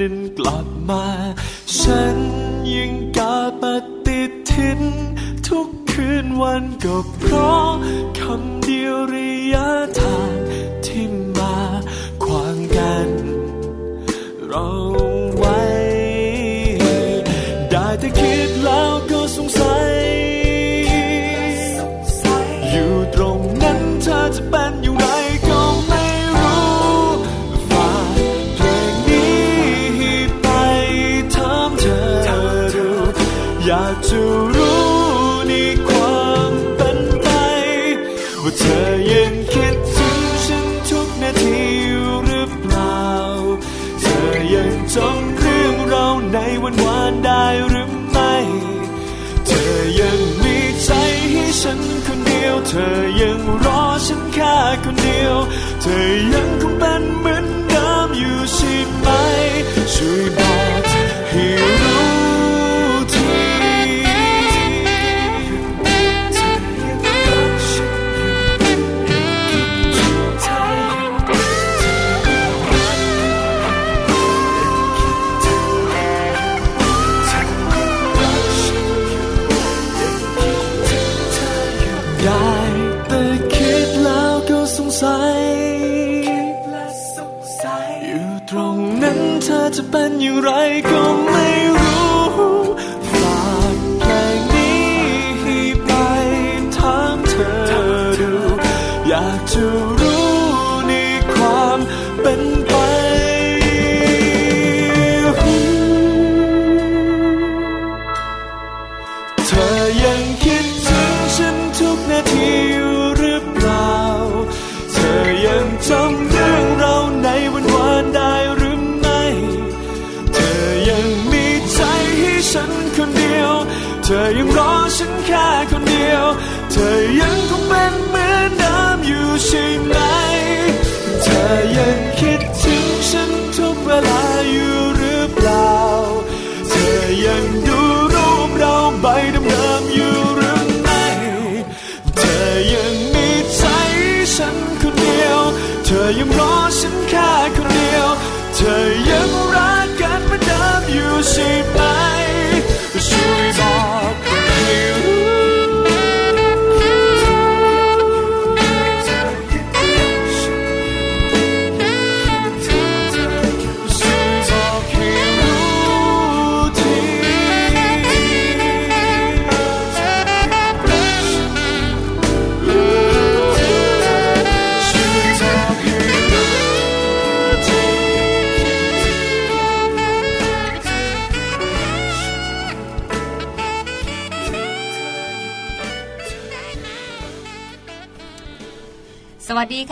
นั้นกลับมา ฉันยังกาปฏิทิน ทุกคืนวันก็เพราะคำเดียวระยะทางที่มาควางกัน เรา เธอยังรอฉันแค่คนเดียว เธอยังคงเป็น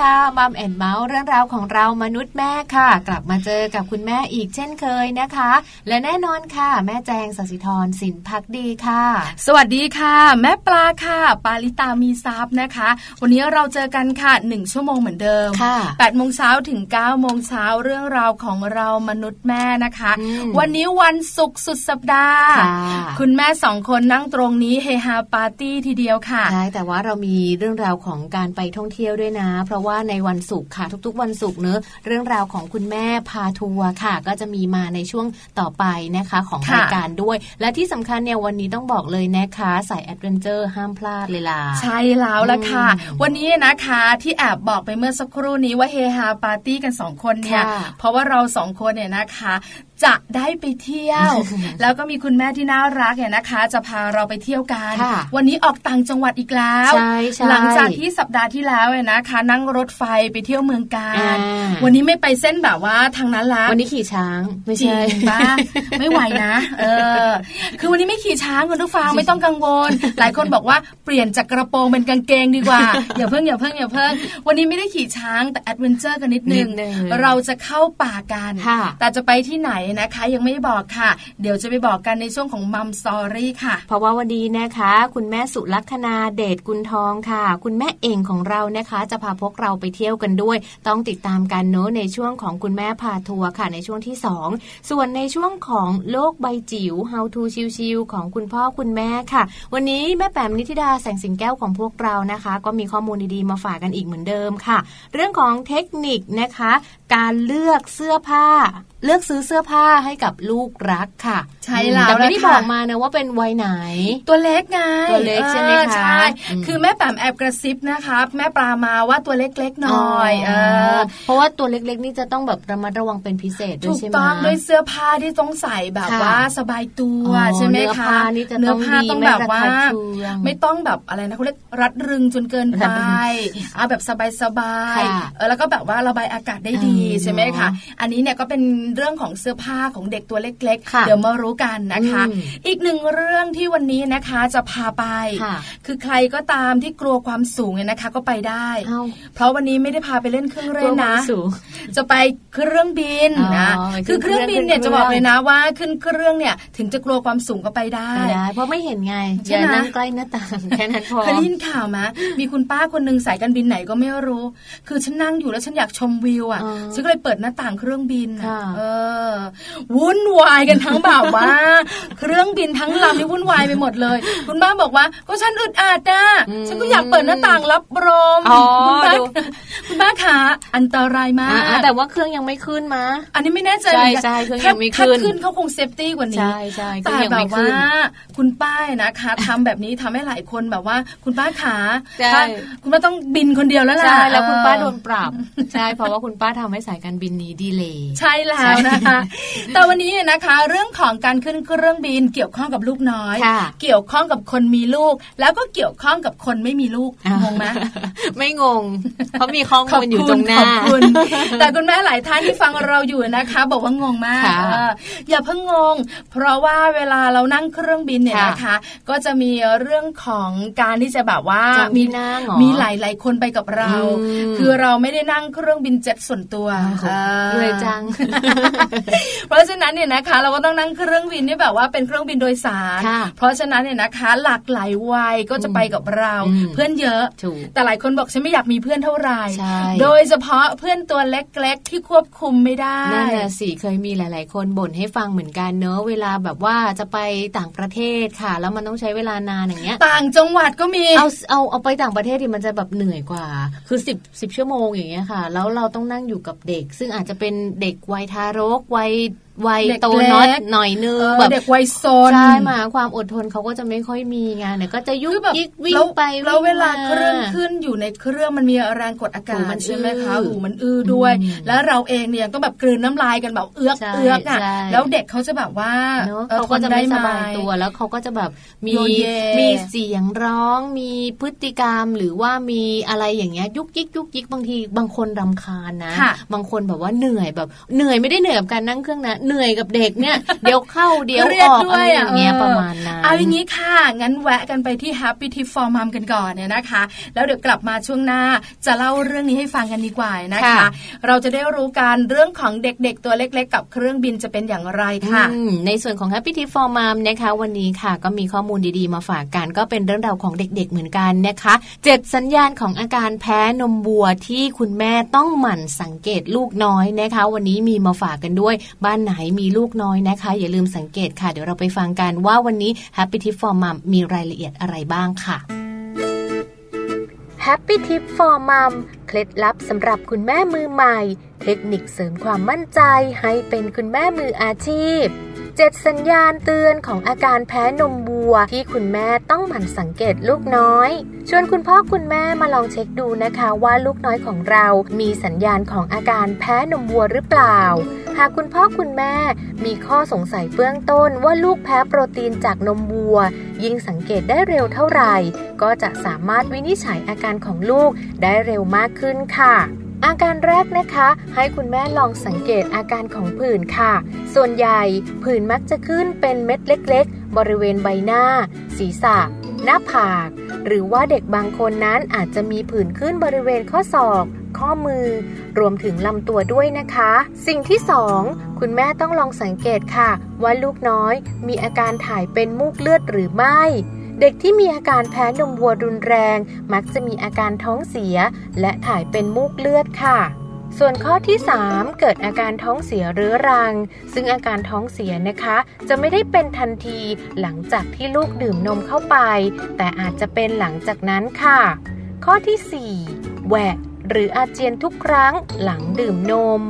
ค่ะ Mom and เมาท์เรื่องราวของเรามนุษย์แม่ค่ะ กลับมาเจอกับคุณแม่อีกเช่นเคยนะคะ และแน่นอนค่ะ แม่แจงสศิธรสินพักดีค่ะ สวัสดีค่ะ แม่ปลาค่ะ ปาลิตามีซับนะคะ วันนี้เราเจอกันค่ะหนึ่งชั่วโมงเหมือนเดิมค่ะแปดโมงเช้าถึงเก้าโมงเช้าเรื่องราวของเรามนุษย์แม่นะคะ วันนี้วันศุกร์สุดสัปดาห์ คุณแม่สองคนนั่งตรงนี้เฮฮาปาร์ตี้ทีเดียวค่ะใช่แต่ว่าเรามีเรื่องราวของการไปท่องเที่ยวด้วยนะ เพราะว่าในวันศุกร์ค่ะ ทุกๆ วันศุกร์เนอะเรื่องราวของคุณแม่พาทัวร์ค่ะ ก็จะมีมาในช่วงต่อไปนะคะของรายการด้วย และที่สำคัญเนี่ยวันนี้ต้องบอกเลยนะคะสาย adventure ห้ามพลาดเลยล่ะใช่แล้วละค่ะ วันนี้นะคะที่แอบบอกไปเมื่อสักครู่นี้ว่าเฮฮาปาร์ตี้กันสองคนเนี่ยเพราะว่าเราสองคนเนี่ยนะคะ จะได้ไปเที่ยว แล้วก็มีคุณแม่ที่น่ารักเนี่ยนะคะ จะพาเราไปเที่ยวกัน วันนี้ออกต่างจังหวัดอีกแล้วหลังจากที่สัปดาห์ที่แล้วเนี่ยนะคะ นั่งรถไฟไปเที่ยวเมืองกาญวันนี้ไม่ไปเส้นแบบว่าทางนั้นละวันนี้ขี่ช้างไม่ใช่ป้าไม่ไหวนะเออคือวันนี้ไม่ขี่ช้างคุณผู้ฟังไม่ต้องกังวล หลายคนบอกว่าเปลี่ยนจากกระโปรงเป็นกางเกงดีกว่าอย่าเพิ่งอย่าเพิ่งอย่าเพิ่งวันนี้ไม่ได้ขี่ช้างแต่ adventure กันนิดนึงเราจะเข้าป่ากันแต่จะไปที่ไหนนะคะ ยังไม่บอกค่ะ เดี๋ยวจะไปบอกกันในช่วงของ Mom'sอรี่ค่ะ เพราะว่าวันนี้นะคะ คุณแม่สุลักษณาเดชกุลทองค่ะ คุณแม่เองของเรานะคะ จะพาพวกเราไปเที่ยวกันด้วย ต้องติดตามกันเนอะในช่วงของคุณแม่พาทัวร์ค่ะในช่วงที่ 2 ส่วนในช่วงของโลกใบจิ๋ว How to ชิวๆของคุณพ่อคุณแม่ค่ะ วันนี้แม่แปมนิธิดาแสงสิงแก้วของพวกเรานะคะ ก็มีข้อมูลดีๆมาฝากกันอีกเหมือนเดิมค่ะ เรื่องของเทคนิคนะคะ การเลือกเสื้อผ้าเลือกซื้อเสื้อผ้าให้กับลูกรักค่ะ ใช่แล้วแต่ไม่ได้บอกมานะว่าเป็นวัยไหน ตัวเล็กไงตัวเล็กใช่ไหมคะใช่คือแม่แปมแอบกระซิบนะคะแม่ปลามาว่าตัวเล็กๆหน่อยเออเพราะว่าตัวเล็กๆนี่จะต้องแบบระมัดระวังเป็นพิเศษด้วยใช่ไหมถูกต้องด้วยเสื้อผ้าที่ต้องใส่แบบว่าสบายตัวใช่ไหมคะเนื้อผ้าต้องแบบว่า ไม่ต้องแบบอะไรนะเขาเรียกรัดรึงจนเกินไปเอาแบบสบายๆแล้วก็แบบว่าระบายอากาศได้ดีใช่ไหมคะอันนี้เนี่ยก็เป็นเรื่องของเสื้อผ้าของเด็กตัวเล็ก ๆ เดี๋ยวมารู้กันนะคะ อีกหนึ่งเรื่องที่วันนี้นะคะจะพาไป คือใครก็ตามที่กลัวความสูงเนี่ยนะคะ ก็ไปได้ เพราะวันนี้ไม่ได้พาไปเล่นเครื่องเล่นนะจะไปเครื่องบินนะคือเครื่องบินเนี่ยจะบอกเลยนะว่าขึ้นเครื่องเนี่ยถึงจะกลัวความสูงก็ไปได้เพราะไม่เห็นไงอย่านั่งใกล้หน้าต่างแค่นั้นพอเคยได้ยินข่าวมะมีคุณป้าคนหนึ่งสายการบินไหนก็ไม่รู้ คือฉันนั่งอยู่แล้วฉันอยากชมวิวอะฉันก็เลยเปิดหน้าต่างเครื่องบินเออวุ่นวายกันทั้งแบบว่า เครื่องบินทั้งลำนี่วุ่นวายไปหมดเลย คุณป้าบอกว่าก็ฉันอึดอัดนะฉันก็อยากเปิดหน้าต่างรับลมคุณป้าคุณป้าขาอันตรายมากแต่ว่าเครื่องยังไม่ขึ้นมาอันนี้ไม่แน่ใจใช่ใช่เครื่องยังไม่ขึ้นขึ้นเขาคง safety กว่านี้ใช่ใช่แต่แบบว่าคุณป้ายนะคะทำแบบนี้ทำให้หลายคนแบบว่า คุณป้าขาคุณป้าต้องบินคนเดียวแล้วล่ะใช่แล้วคุณป้าโดนปรับ ใช่เพราะว่าคุณป้าทำให้สายการบินนี้ดีเลยใช่แล้วนะคะ แต่วันนี้นะคะ เรื่องของการขึ้นเครื่องบินเกี่ยวข้องกับลูกน้อย เกี่ยวข้องกับคนมีลูก แล้วก็เกี่ยวข้องกับคนไม่มีลูกงงไหมไม่งง เพราะมีข้อมูลอยู่ตรงหน้าแต่คุณแม่หลายท่านที่ฟังเราอยู่นะคะ บอกว่างงมากอย่าเพิ่งงง เพราะว่าเวลาเรานั่งเครื่องบินเนี่ยนะคะ ก็จะมีเรื่องของการที่จะแบบว่ามีมีหลายหลายคนไปกับเรา คือเราไม่ได้นั่งเครื่องบินเจ็ตส่วนตัวเลยจังเพราะฉะนั้นเนี่ยนะคะ เราก็ต้องนั่งเครื่องบินที่แบบว่าเป็นเครื่องบินโดยสาร เพราะฉะนั้นเนี่ยนะคะ หลากหลายวัยก็จะไปกับเรา เพื่อนเยอะแต่หลายคนบอกฉันไม่อยากมีเพื่อนเท่าไหร่โดยเฉพาะเพื่อนตัวเล็กๆที่ควบคุมไม่ได้นั่นแหละสิเคยมีหลาย ๆ คนบ่นให้ฟังเหมือนกันเนอะเวลาแบบว่าจะไปต่างประเทศค่ะ แล้วมันต้องใช้เวลานานอย่างเงี้ย ต่างจังหวัดก็มีเอาเอาเอาไปต่างประเทศที่มันจะแบบเหนื่อยกว่า คือสิบสิบชั่วโมงอย่างเงี้ยค่ะ แล้วเราต้องนั่งอยู่กับเด็ก ซึ่งอาจจะเป็นเด็กวัยทารกวัย วัยโตน้อยหน่อยนึงแบบเด็กวัยโซนใช่มาความอดทนเขาก็จะไม่ค่อยมีงานเนี่ยก็จะยุบยิกวิ่งไปแล้วเวลาเครื่องขึ้นอยู่ในเครื่องมันมีแรงกดอากาศใช่ไหมคะหูมันอื้อด้วย แล้วเราเองเนี่ยต้องแบบกลืนน้ำลายกันแบบเอื้อกเอื้อกอะแล้วเด็กเขาจะแบบว่าเขาก็จะไม่สบายตัวแล้วเขาก็จะแบบมีมีเสียงร้อง มีพฤติกรรมหรือว่ามีอะไรอย่างเงี้ยยุกยิกยุกยิกบางทีบางคนรำคาญนะ บางคนแบบว่าเหนื่อยแบบเหนื่อยไม่ได้เหนื่อยกับการนั่งเครื่องนะเหนื่อยกับเด็กเนี่ย เดี๋ยวเข้าเดี๋ยวออกอะไรอย่างเงี้ยประมาณนั้นเอาอย่างนี้ค่ะ งั้นแวะกันไปที่ Happy Tip for Mom กันก่อนเนี่ยนะคะ แล้วเดี๋ยวกลับมาช่วงหน้าจะเล่าเรื่องนี้ให้ฟังกันดีกว่านะคะ เราจะได้รู้การเรื่องของเด็กๆ ตัวเล็ก ๆ กับเครื่องบินจะเป็นอย่างไรค่ะในส่วนของ Happy Tip for Mom นะคะวันนี้ค่ะ ก็มีข้อมูลดีๆมาฝากกัน ก็เป็นเรื่องราวของเด็ก ๆ เหมือนกันนะคะเจ็ดสัญญาณของอาการแพ้นมวัวที่คุณแม่ต้องหมั่นสังเกตลูกน้อยนะคะ วันนี้มีมาฝากกันด้วยบ้านไหนมีลูกน้อยนะคะ อย่าลืมสังเกตค่ะ เดี๋ยวเราไปฟังกันว่าวันนี้ Happy Tip for Mom มีรายละเอียดอะไรบ้างค่ะ Happy Tip for Mom เคล็ดลับสำหรับคุณแม่มือใหม่ เทคนิคเสริมความมั่นใจให้เป็นคุณแม่มืออาชีพ 7 สัญญาณเตือนของอาการแพ้นมวัว ที่คุณแม่ต้องหมั่นสังเกตลูกน้อย ชวนคุณพ่อคุณแม่มาลองเช็คดูนะคะว่าลูกน้อยของเรามีสัญญาณของอาการแพ้นมวัวหรือเปล่า หากคุณพ่อคุณแม่มีข้อสงสัยเบื้องต้นว่าลูกแพ้โปรตีนจากนมวัว ยิ่งสังเกตได้เร็วเท่าไหร่ ก็จะสามารถวินิจฉัยอาการของลูกได้เร็วมากขึ้นค่ะ อาการแรกนะคะ ให้คุณแม่ลองสังเกตอาการของผื่นค่ะ ส่วนใหญ่ผื่นมักจะขึ้นเป็นเม็ดเล็ก ๆ บริเวณใบหน้า ศีรษะ หน้าผาก หรือว่าเด็กบางคนนั้นอาจจะมีผื่นขึ้นบริเวณข้อศอก ข้อมือ รวมถึงลำตัวด้วยนะคะ สิ่งที่สองคุณแม่ต้องลองสังเกตค่ะ ว่าลูกน้อยมีอาการถ่ายเป็นมูกเลือดหรือไม่ เด็กที่มีอาการแพ้นมวัวรุนแรง มักจะมีอาการท้องเสีย และถ่ายเป็นมูกเลือดค่ะส่วนข้อที่ 3 เกิดอาการท้องเสียเรื้อรัง ซึ่งอาการท้องเสียนะคะ จะไม่ได้เป็นทันทีหลังจากที่ลูกดื่มนมเข้าไป แต่อาจจะเป็นหลังจากนั้นค่ะ ข้อที่ 4 แหวะหรืออาเจียนทุกครั้งหลังดื่มนม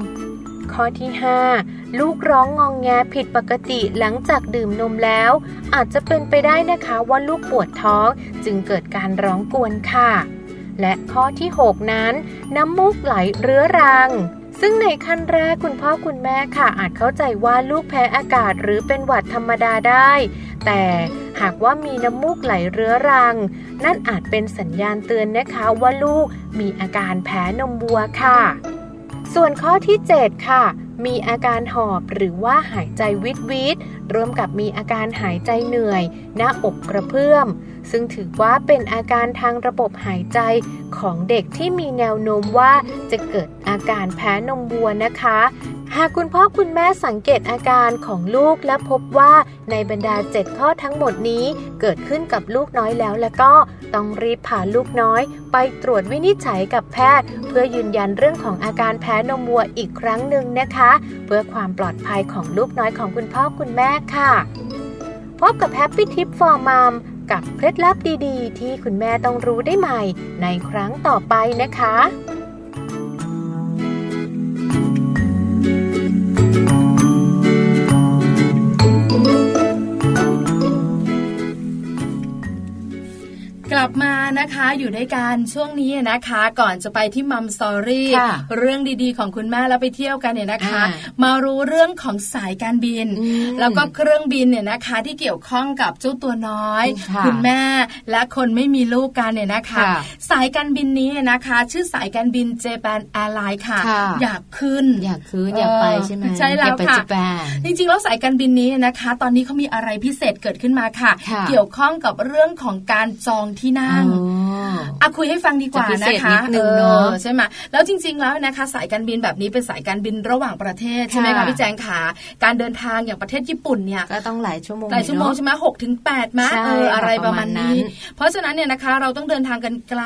ข้อที่ 5 ลูกร้องงองแงผิดปกติหลังจากดื่มนมแล้ว อาจจะเป็นไปได้นะคะว่าลูกปวดท้อง จึงเกิดการร้องกวนค่ะ และข้อที่ 6 นั้น น้ำมูกไหลเรื้อรังซึ่งในขั้นแรกคุณพ่อคุณแม่ค่ะ อาจเข้าใจว่าลูกแพ้อากาศหรือเป็นหวัดธรรมดาได้ แต่หากว่ามีน้ำมูกไหลเรื้อรัง นั่นอาจเป็นสัญญาณเตือนนะคะว่าลูกมีอาการแพ้นมวัวค่ะ ส่วนข้อที่ 7 ค่ะ มีอาการหอบหรือว่าหายใจวิดวิดร่วมกับมีอาการหายใจเหนื่อย หน้าอกกระเพื่อม ซึ่งถือว่าเป็นอาการทางระบบหายใจของเด็กที่มีแนวโน้มว่าจะเกิดอาการแพ้นมวัวนะคะ หากคุณพ่อคุณแม่สังเกตอาการของลูกและพบว่าในบรรดา 7 ข้อทั้งหมดนี้ เกิดขึ้นกับลูกน้อยแล้วแล้วก็ต้องรีบพาลูกน้อย ไปตรวจวินิจฉัยกับแพทย์ เพื่อยืนยันเรื่องของอาการแพ้นมวัวอีกครั้งหนึ่งนะคะ เพื่อความปลอดภัยของลูกน้อยของคุณพ่อคุณแม่ค่ะ พบกับ Happy Tip for Mom กับเคล็ดลับดีๆ ที่คุณแม่ต้องรู้ได้ใหม่ ในครั้งต่อไปนะคะ ลับมานะคะอยู่ด้วยกันช่วงนี้นะคะ ก่อนจะไปที่ Mom Story เรื่องดีๆ ของคุณแม่แล้วไปเที่ยวกันเนี่ยนะคะ มารู้เรื่องของสายการบิน แล้วก็เครื่องบินเนี่ยนะคะ ที่เกี่ยวข้องกับเจ้าตัวน้อย คุณแม่และคนไม่มีลูกกันเนี่ยนะคะ สายการบินนี้นะคะ ชื่อสายการบิน Japan Airlines ค่ะ อยากขึ้นอยากขึ้นอยากไปใช่ไหมใช่แล้วค่ะจริงๆแล้วสายการบินนี้นะคะ ตอนนี้เขามีอะไรพิเศษเกิดขึ้นมาค่ะ เกี่ยวข้องกับเรื่องของการจองที่นั่งอะคุยให้ฟังดีกว่านะคะเออใช่ไหมแล้วจริง ๆ แล้วนะคะ สายการบินแบบนี้เป็นสายการบินระหว่างประเทศใช่ไหมคะพี่แจงขาการเดินทางอย่างประเทศญี่ปุ่นเนี่ยก็ต้องหลายชั่วโมงหลายชั่วโมงใช่ไหมหกถึงแปดมะเอออะไรประมาณนี้ เพราะฉะนั้นเนี่ยนะคะเราต้องเดินทางกันไกล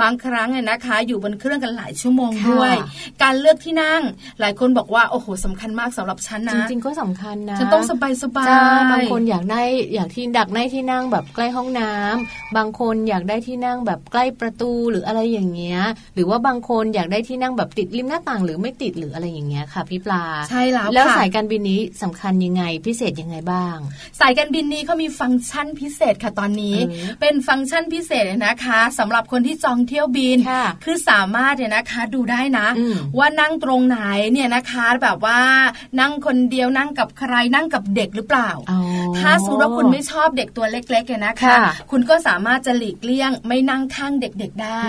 บางครั้งเนี่ยนะคะ อยู่บนเครื่องกันหลายชั่วโมงด้วย การเลือกที่นั่ง หลายคนบอกว่าโอ้โหสำคัญมากสำหรับฉันนะจริงๆก็สำคัญนะฉันต้องสบายสบายบางคนอยากได้อยากที่ดักได้ที่นั่งแบบใกล้ห้องน้ำบางคนอยากได้ที่นั่งแบบใกล้ประตูหรืออะไรอย่างเงี้ย หรือว่าบางคนอยากได้ที่นั่งแบบติดริมหน้าต่าง หรือไม่ติดหรืออะไรอย่างเงี้ยค่ะพี่ปลาใช่แล้วแล้วสายการบินนี้สำคัญยังไงพิเศษยังไงบ้าง สายการบินนี้เขามีฟังก์ชันพิเศษค่ะตอนนี้ เป็นฟังก์ชันพิเศษนะคะสำหรับคนที่จองเที่ยวบินคือสามารถเนี่ยนะคะดูได้นะ ว่านั่งตรงไหนเนี่ยนะคะแบบว่านั่งคนเดียวนั่งกับใครนั่งกับเด็กหรือเปล่า ถ้าสมมติว่าคุณไม่ชอบเด็กตัวเล็กๆเนี่ยนะคะ คุณก็สามารถจะหลีกเลี่ยงไม่นั่งข้างเด็กๆได้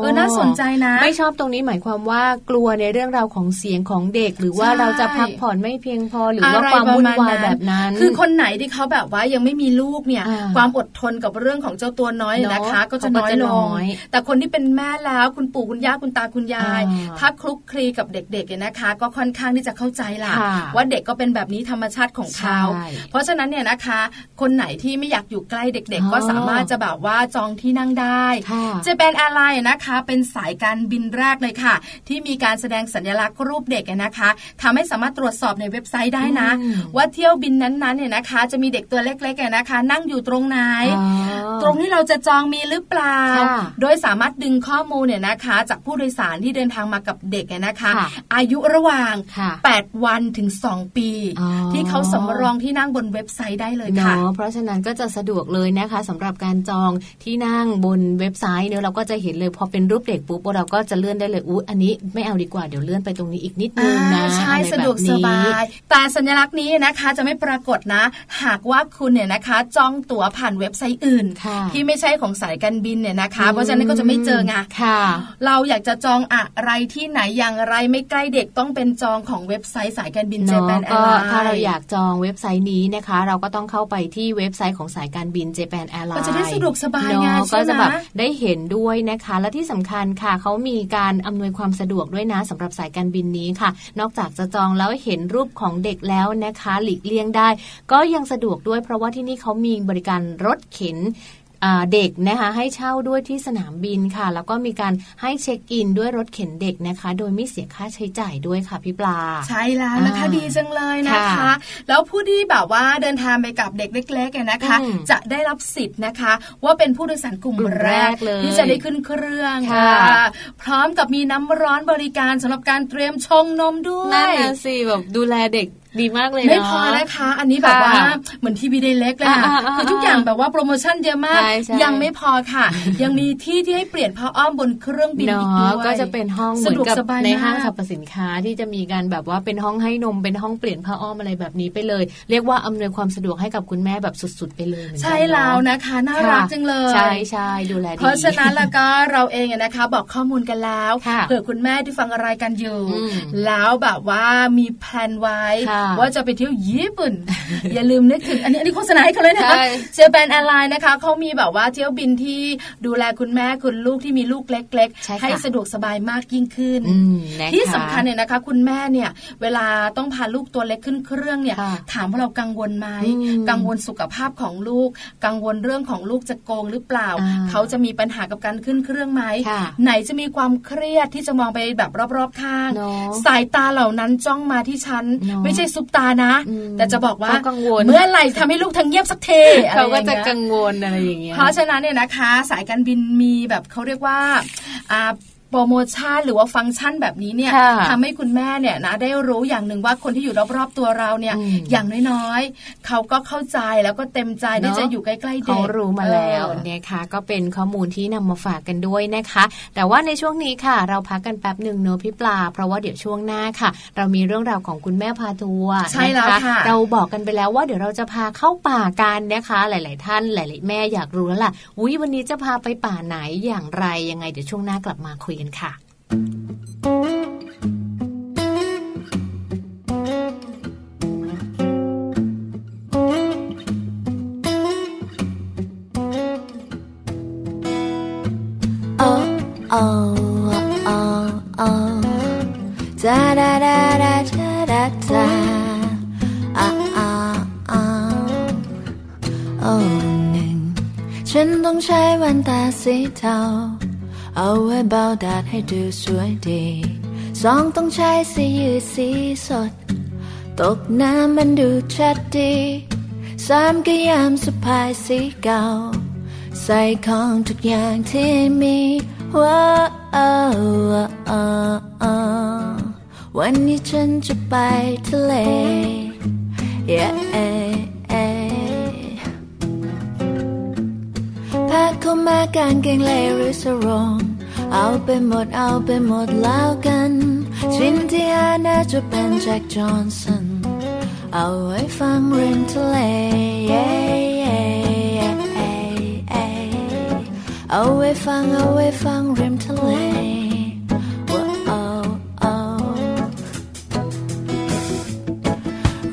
เออน่าสนใจนะ ไม่ชอบตรงนี้หมายความว่ากลัวในเรื่องราวของเสียงของเด็ก หรือว่าเราจะพักผ่อนไม่เพียงพอหรือว่าความวุ่นวายแบบนั้น คือคนไหนที่เขาแบบว่ายังไม่มีลูกเนี่ย ความอดทนกับเรื่องของเจ้าตัวน้อยนะคะ ก็จะน้อยลงแต่คนที่เป็นแม่แล้วคุณปู่คุณย่าคุณตาคุณยาย ถ้าคลุกคลีกับเด็กๆเนี่ยนะคะ ก็ค่อนข้างที่จะเข้าใจล่ะ ว่าเด็กก็เป็นแบบนี้ธรรมชาติของเขา เพราะฉะนั้นเนี่ยนะคะ คนไหนที่ไม่อยากอยู่ใกล้เด็ก ๆ ก็สามารถจะแบบว่าจองที่นั่งได้จะเป็นอะไรนะคะ เป็นสายการบินแรกเลยค่ะ ที่มีการแสดงสัญลักษณ์รูปเด็กนะคะทำให้สามารถตรวจสอบในเว็บไซต์ได้นะ ว่าเที่ยวบินนั้นๆเนี่ยนะคะ จะมีเด็กตัวเล็กๆนะคะ นั่งอยู่ตรงไหน ตรงที่เราจะจองมีหรือเปล่า โดยสามารถดึงข้อมูลเนี่ยนะคะ จากผู้โดยสารที่เดินทางมากับเด็กนะคะ อายุระหว่าง 8 วันถึง 2 ปี ที่เขาสำรองที่นั่งบนเว็บไซต์ได้เลยค่ะเพราะฉะนั้นก็จะสะดวกเลยนะคะสำหรับการจองที่นั่งบนเว็บไซต์เนี่ยเราก็จะเห็นเลยพอเป็นรูปเด็กปุ๊บเราก็จะเลื่อนได้เลยอู้อันนี้ไม่เอาดีกว่าเดี๋ยวเลื่อนไปตรงนี้อีกนิดนึงนะใช่สะดวกสบาย แต่สัญลักษณ์นี้นะคะจะไม่ปรากฏนะ หากว่าคุณเนี่ยนะคะจองตั๋วผ่านเว็บไซต์อื่น ที่ไม่ใช่ของสายการบินเนี่ยนะคะ เพราะฉะนั้นก็จะไม่เจอไงเราอยากจะจองอะไรที่ไหนอย่างไรไม่ใกล้เด็กต้องเป็นจองของเว็บไซต์สายการบิน Japan Airlines ถ้าเราอยากจองเว็บไซต์นี้นะคะ เราก็ต้องเข้าไปที่เว็บไซต์ของสายการบิน Japan Airlines ก็จะได้สะดวกสบายไงก็จะแบบได้เห็นด้วยนะคะ และที่สำคัญค่ะเขามีการอำนวยความสะดวกด้วยนะสำหรับสายการบินนี้ค่ะ นอกจากจะจองแล้วเห็นรูปของเด็กแล้วนะคะ หลีกเลี่ยงได้ ก็ยังสะดวกด้วยเพราะว่าที่นี่เขามีบริการรถเข็น เด็กนะคะให้เช่าด้วยที่สนามบินค่ะ แล้วก็มีการให้เช็คอินด้วยรถเข็นเด็กนะคะ โดยไม่เสียค่าใช้จ่ายด้วยค่ะพี่ปลา ใช่แล้วนะคะดีจังเลยนะคะ แล้วผู้ที่แบบว่าเดินทางไปกับเด็กเล็กๆนะคะ จะได้รับสิทธิ์นะคะ ว่าเป็นผู้โดยสารกลุ่มแรกเลยที่จะได้ขึ้นเครื่องค่ะ พร้อมกับมีน้ำร้อนบริการสำหรับการเตรียมชงนมด้วยนั่นนะสิแบบดูแลเด็ก ดีมากเลยไม่พอนะคะ อันนี้แบบว่าเหมือนทีวีเดเล็กเลยค่ะคือทุกอย่างแบบว่าโปรโมชั่นเยอะมาก ยังไม่พอค่ะ ยังมีที่ที่ให้เปลี่ยนผ้าอ้อมบนเครื่องบินอีกด้วยก็จะเป็นห้องเหมือนกับในห้างสรรพสินค้าที่จะมีการแบบว่าเป็นห้องให้นมเป็นห้องเปลี่ยนผ้าอ้อมอะไรแบบนี้ไปเลย เรียกว่าอำนวยความสะดวกให้กับคุณแม่แบบสุดๆไปเลย ใช่แล้วนะคะน่ารักจังเลยใช่ใช่ดูแลดีเพราะฉะนั้นแล้วก็เราเองนะคะ บอกข้อมูลกันแล้วเผื่อคุณแม่ที่ฟังอะไรกันอยู่ แล้วแบบว่ามีแผนไว้ว่าจะไปเที่ยวญี่ปุ่น อย่าลืมนึกถึงอันนี้อันนี้โฆษณาให้เขาเลยนะคะเจแปนแอร์ไลน์นะคะเขามีแบบว่าเที่ยวบินที่ดูแลคุณแม่คุณลูกที่มีลูกเล็ก ๆ ให้สะดวกสบายมากยิ่งขึ้น ที่สำคัญเนี่ยนะคะ คุณแม่เนี่ยเวลาต้องพาลูกตัวเล็กขึ้นเครื่องเนี่ย ถามว่าเรากังวลไหมกังวลสุขภาพของลูก กังวลเรื่องของลูกจะโกงหรือเปล่า เขาจะมีปัญหากับการขึ้นเครื่องไหมไหนจะมีความเครียดที่จะมองไปแบบรอบๆข้าง สายตาเหล่านั้นจ้องมาที่ฉัน ไม่ใช่ซุปตานะ แต่จะบอกว่าเมื่อไหร่ทำให้ลูกทั้งเงียบสักเทเขาก็จะกังวลอะไรอย่างเงี้ยเพราะฉะนั้นเนี่ยนะคะ สายการบินมีแบบเขาเรียกว่าอ่า โปรโมชั่นหรือว่าฟังก์ชันแบบนี้เนี่ยทำให้คุณแม่เนี่ยนะได้รู้อย่างหนึ่งว่าคนที่อยู่รอบๆตัวเราเนี่ยอย่างน้อยๆเขาก็เข้าใจแล้วก็เต็มใจที่จะอยู่ใกล้ๆเด็กเขารู้มาแล้วนะคะก็เป็นข้อมูลที่นำมาฝากกันด้วยนะคะ แต่ว่าในช่วงนี้ค่ะ เราพักกันแป๊บหนึ่งเนอะพี่ปลา เพราะว่าเดี๋ยวช่วงหน้าค่ะ เรามีเรื่องราวของคุณแม่พาทัวร์ใช่แล้วค่ะเราบอกกันไปแล้วว่าเดี๋ยวเราจะพาเข้าป่ากันนะคะ หลาย ๆ ท่านหลาย ๆ แม่อยากรู้แล้วล่ะอุ้ยวันนี้จะพาไปป่าไหนอย่างไรยังไงเดี๋ยวช่วงหน้ากลับมาคุยยกันค่ะฉันต้องใช้แว่นตาสีเทา เอาไว้เบาแดดให้ดูสวยดีสองต้องใช้สียืดสีสด ตกน้ำมันดูชัดดี สามก็ยามสะพายสีเก่า ใส่ของทุกอย่างที่มีว้าววันนี้ฉันจะไปทะเล yeah ผ้าเข้ามากางเกงเลยหรือสรง เอาไปหมดเอาไปหมดแล้วกันชิ้นที่อาน่าจะเป็นแจ็คจอห์นสันเอาไว้ฟังริมทะเล เอาไว้ฟังเอาไว้ฟังริมทะเล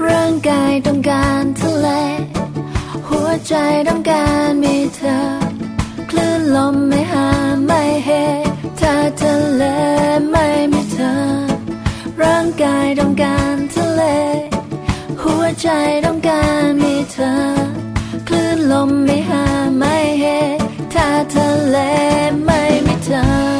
ร่างกายต้องการทะเล หัวใจต้องการมีเธอ คลื่นลมไม่หาไม่เหถ้าทะเลไมีเธอ ร่างกายต้องการทะเล หัวใจต้องการมีเธอ คลื่นลมไม่หาไม่เหถ้าทะเลไม่มีเธอ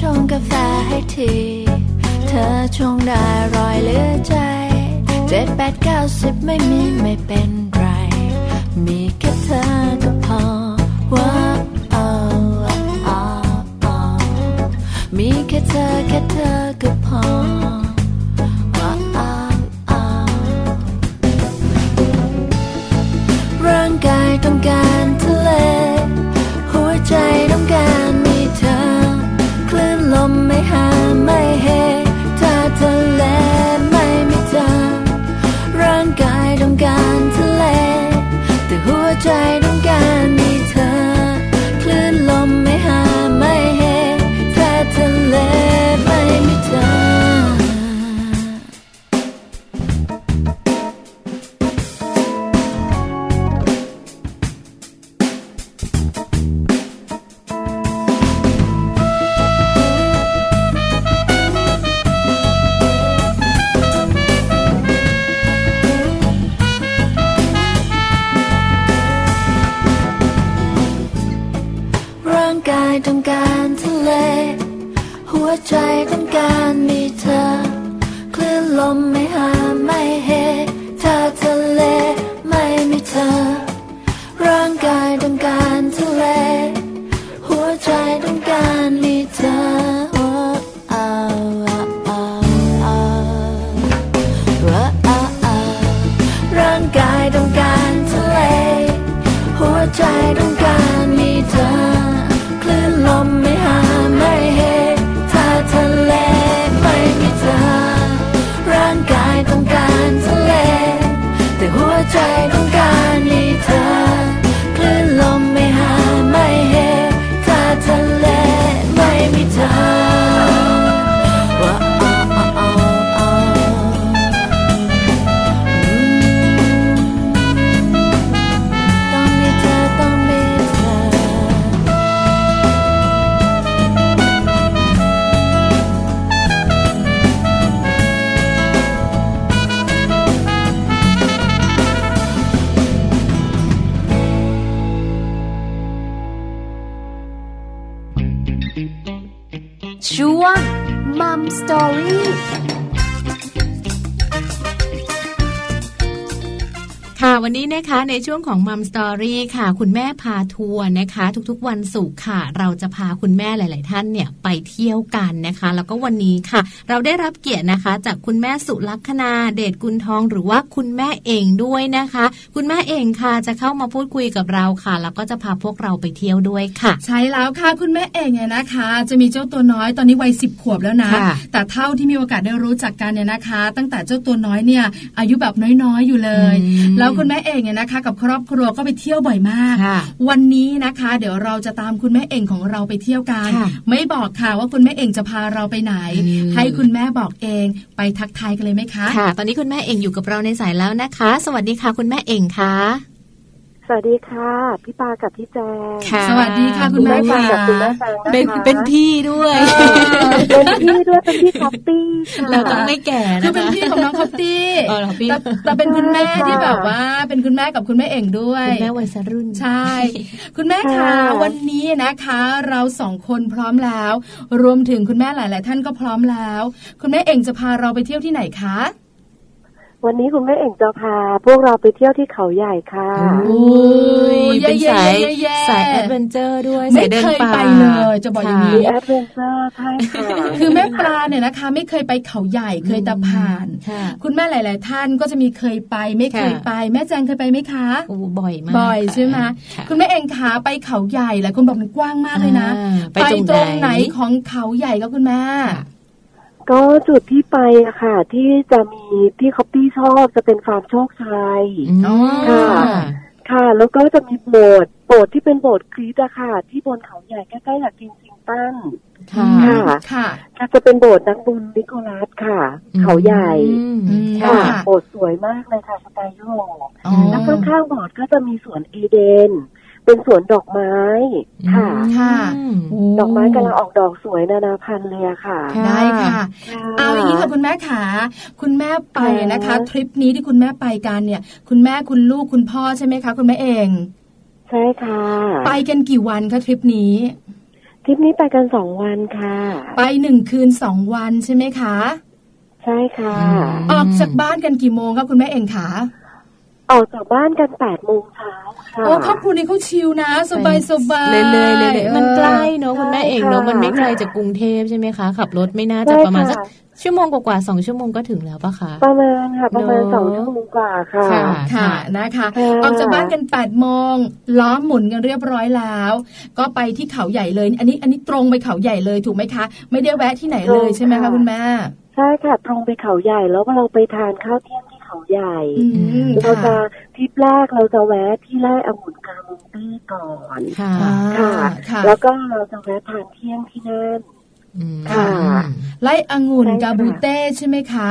ชงกาแฟให้ที เธอชงได้รอยเหลือใจ เจ็ดแปดเก้าสิบไม่มีไม่เป็นไร มีแค่เธอก็พอว่าเอาเอาเอามีแค่เธอแค่เธอ แในช่วงของมัมสตอรี่ค่ะ คุณแม่พาทัวร์นะคะ ทุกๆ วันศุกร์ค่ะ เราจะพาคุณแม่หลาย ๆ ท่านเนี่ยไปเที่ยวกันนะคะ แล้วก็วันนี้ค่ะ เราได้รับเกียรตินะคะ จากคุณแม่สุลักษณาเดชกุลทองหรือว่าคุณแม่เองด้วยนะคะ คุณแม่เองค่ะจะเข้ามาพูดคุยกับเราค่ะ แล้วก็จะพาพวกเราไปเที่ยวด้วยค่ะ ใช่แล้วค่ะคุณแม่เองเนี่ยนะคะ จะมีเจ้าตัวน้อยตอนนี้วัยสิบขวบแล้วนะค่ะแต่เท่าที่มีโอกาสได้รู้จักกันเนี่ยนะคะ ตั้งแต่เจ้าตัวน้อยเนี่ยอายุแบบน้อยๆอยู่เลยอืมแล้วคุณแม่เองเนี่ยนะคะกับครอบครัวก็ไปเที่ยวบ่อยมากค่ะวันนี้นะคะ เดี๋ยวเราจะตามคุณแม่เองของเราไปเที่ยวกันค่ะไม่บอกค่ะว่าคุณแม่เองจะพาเราไปไหนอืมให้คุณแม่บอกเองไปทักทายกันเลยไหมคะค่ะ ตอนนี้คุณแม่เองอยู่กับเราในสายแล้วนะคะ สวัสดีค่ะ คุณแม่เองค่ะส วัสดีค่ะ พี่ปากับพี่แจงค่ะสวัสดีค่ะคุณแม่ปาค่ะกับคุณแม่แจงนะคะเป็นเป็นพี่ด้วยเป็นพี่ด้วยเป็นพี่คอปปี้ค่ะเราต้องไม่แก่นะคะ คือเป็นพี่ของน้องคอตตี้เออเหรอพี่แต่แต่เป็นคุณแม่ใช่ค่ะที่แบบว่าเป็นคุณแม่กับคุณแม่เอกด้วยคุณแม่วัยรุ่นใช่ คุณแม่คะค่ะวันนี้นะคะ เราสองคนพร้อมแล้ว รวมถึงคุณแม่หลาย ๆ ท่านก็พร้อมแล้ว คุณแม่เอกจะพาเราไปเที่ยวที่ไหนคะ วันนี้คุณแม่เอกจะพาพวกเราไปเที่ยวที่เขาใหญ่ค่ะโอ้ยเป็นสายแย่ๆๆๆสายแอดเวนเจre ด้วยไม่สายเดินป่าไปเลยจะบอกอย่างนี้มี adventure ใช่ค่ะคือแม่ปลาเนี่ยนะคะ ไม่เคยไปเขาใหญ่เคยแต่ผ่านค่ะคุณแม่หลาย ๆ ท่านก็จะมีเคยไป ไม่เคยค่ะไป แม่แจงเคยไปไหมคะโอ้บ่อยมากบ่อยใช่ไหมค่ะคุณแม่เอกขาไปเขาใหญ่หลายคนบอกมันกว้างมากเลยนะอ่าไปไปตรงตรงไหไหนนของเขาใหญ่ก็คุณแม่ค่ะ ก็จุดที่ไปอะค่ะ ที่จะมีที่คอปปี้ชอบจะเป็นฟาร์มโชคชัยอ๋อค่ะค่ะ แล้วก็จะมีโบสถ์โบสถ์ที่เป็นโบสถ์คริสต์อะค่ะ ที่บนเขาใหญ่ใกล้ๆกับกินซิงตันค่ะ ค่ะค่ะก็จะเป็นโบสถ์นักบุญนิโคลัสค่ะ เขาใหญ่อืมอืมค่ะค่ะ โบสถ์สวยมากเลยค่ะสไตล์ยุโรปอ๋อแล้วข้างๆโบสถ์ก็จะมีสวนเอเดน เป็นสวนดอกไม้ค่ะค่ะอืมดอกไม้กำลังออกดอกสวยนานาพันธุ์เลยอะค่ะค่ะ ได้ค่ะ เอาอย่างนี้ค่ะคุณแม่ขาคุณแม่ไปนะคะ ทริปนี้ที่คุณแม่ไปกันเนี่ย คุณแม่คุณลูกคุณพ่อใช่ไหมคะคุณแม่เองใช่ค่ะ ไปกันกี่วันคะทริปนี้ทริปนี้ไปกันสองวันค่ะ ไปหนึ่งคืนสองวันใช่ไหมคะ ใช่ค่ะอืมออกจากบ้านกันกี่โมงคะคุณแม่เองคะ ออกจากบ้านกันแปดโมงเช้าค่ะโอ้ครอบครัวนี้เขาชิลนะ สบายสบายเลยเลยเลยเลยมันใกล้เนอะคุณแม่เองเนอะใช่ค่ะมันไม่ไกลจากกรุงเทพใช่ไหมคะ ขับรถไม่น่าจะใช่ประมาณสักค่ะชั่วโมงกว่าๆสองชั่วโมงก็ถึงแล้วปะคะ ประมาณค่ะ ประมาณเนอะสองชั่วโมงกว่าค่ะ ค่ะค่ะนะคะค่ะออกจากบ้านกัน8ปดโมงล้อมหมุนกันเรียบร้อยแล้ว ก็ไปที่เขาใหญ่เลย อันนี้อันนี้ตรงไปเขาใหญ่เลยถูกไหมคะ ไม่ได้แวะที่ไหนเลยใช่ไหมคะคุณแม่ใช่ค่ะ ตรงไปเขาใหญ่แล้วเราไปทานข้าวเที่ยงที่ เขาใหญ่อืมเราจะค่ะทริปแรกเราจะแวะที่ไร่องุ่นกามุงตี้ก่อนค่ะอ่าค่ะค่ะแล้วก็เราจะแวะทานเที่ยงที่นั่นอืมค่ะไล่องุ่นใช่ค่ะกาบูเต้ใช่ไหมคะ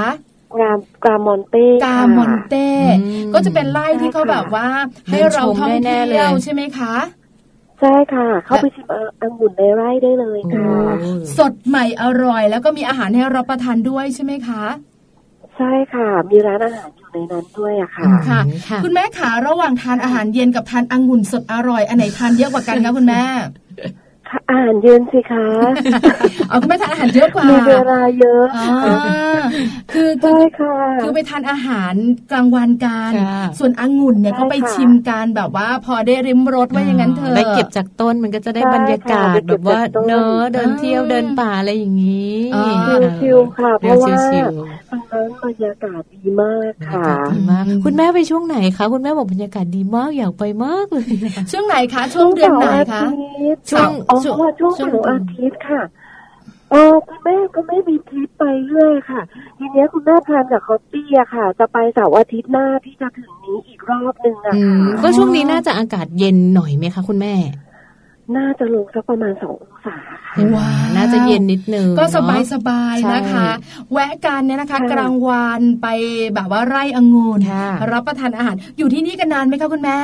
กรามกรามอนเต้กาค่ะมอนเต้อืมก็จะเป็นไล่ที่เขาใช่ค่ะแบบว่า ให้เราท่องเดินชมได้แน่เที่ยวเลยใช่ไหมคะใช่ค่ะ เข้าไปชิมเองุ่นในไร่ได้เลยค่ะโอ้สดใหม่อร่อย แล้วก็มีอาหารให้รับประทานด้วยใช่ไหมคะ ใช่ค่ะ มีร้านอาหารอยู่ในนั้นด้วยอะค่ะค่ะ ค่ะ คุณแม่ขาระหว่างทานอาหารเย็นกับทานองุ่นสดอร่อย อันไหนทานเยอะกว่ากันคะคุณแม่ค่ะ อาหารเย็นสิคะเอาคุณแม่ทานอาหารเยอะกว่ามีเวลาเยอะอ่าคือคืใช่อค่ะคือไปทานอาหารกลางวันกันค่ะส่วนองุ่นเนี่ยใช่ก็ไปค่ะชิมกันแบบว่าพอได้ริมรสว่าอย่างนั้นเถอะได้เก็บจากต้นมันก็จะได้ใช่บรรยากาศค่ะได้เก็แบบบว่าจากต้นเนอะเดินเที่ยวอ่าเดินป่าอะไรอย่างนี้อ่าชิวๆค่ะเพเดินราะว่าชิวตรงนั้นบรรยากาศดีมากๆบรรค่ะยากาศดีมากคุณแม่ไปช่วงไหนคะคุณแม่บอกบรรยากาศดีมากอยากไปมากเลยช่วงไหนคะช่วงเดือนไหนคะช่วงอ๋อช่วงช่วงช่วงเสาร์อาทิตย์ค่ะเออคุณแม่ก็ไม่มีทริปไปเรื่อยค่ะ ทีเนี้ยคุณแม่พานกับคอปปี้อะค่ะ จะไปเสาร์อาทิตย์หน้าที่จะถึงนี้อีกรอบหนึ่งอะอืค่ะมก็ช่วงนี้น่าจะอากาศเย็นหน่อยไหมคะคุณแม่ น่าจะลงสักประมาณสององศาค่ะว้าวน่าจะเย็นนิดนึงก็สบายเนอะสบายใช่นะคะ แวะกันเนี่ยนะคะค่ะกลางวันไปแบบว่าไร่องุ่นค่ะรับประทานอาหาร อยู่ที่นี่กันนานไหมคะคุณแม่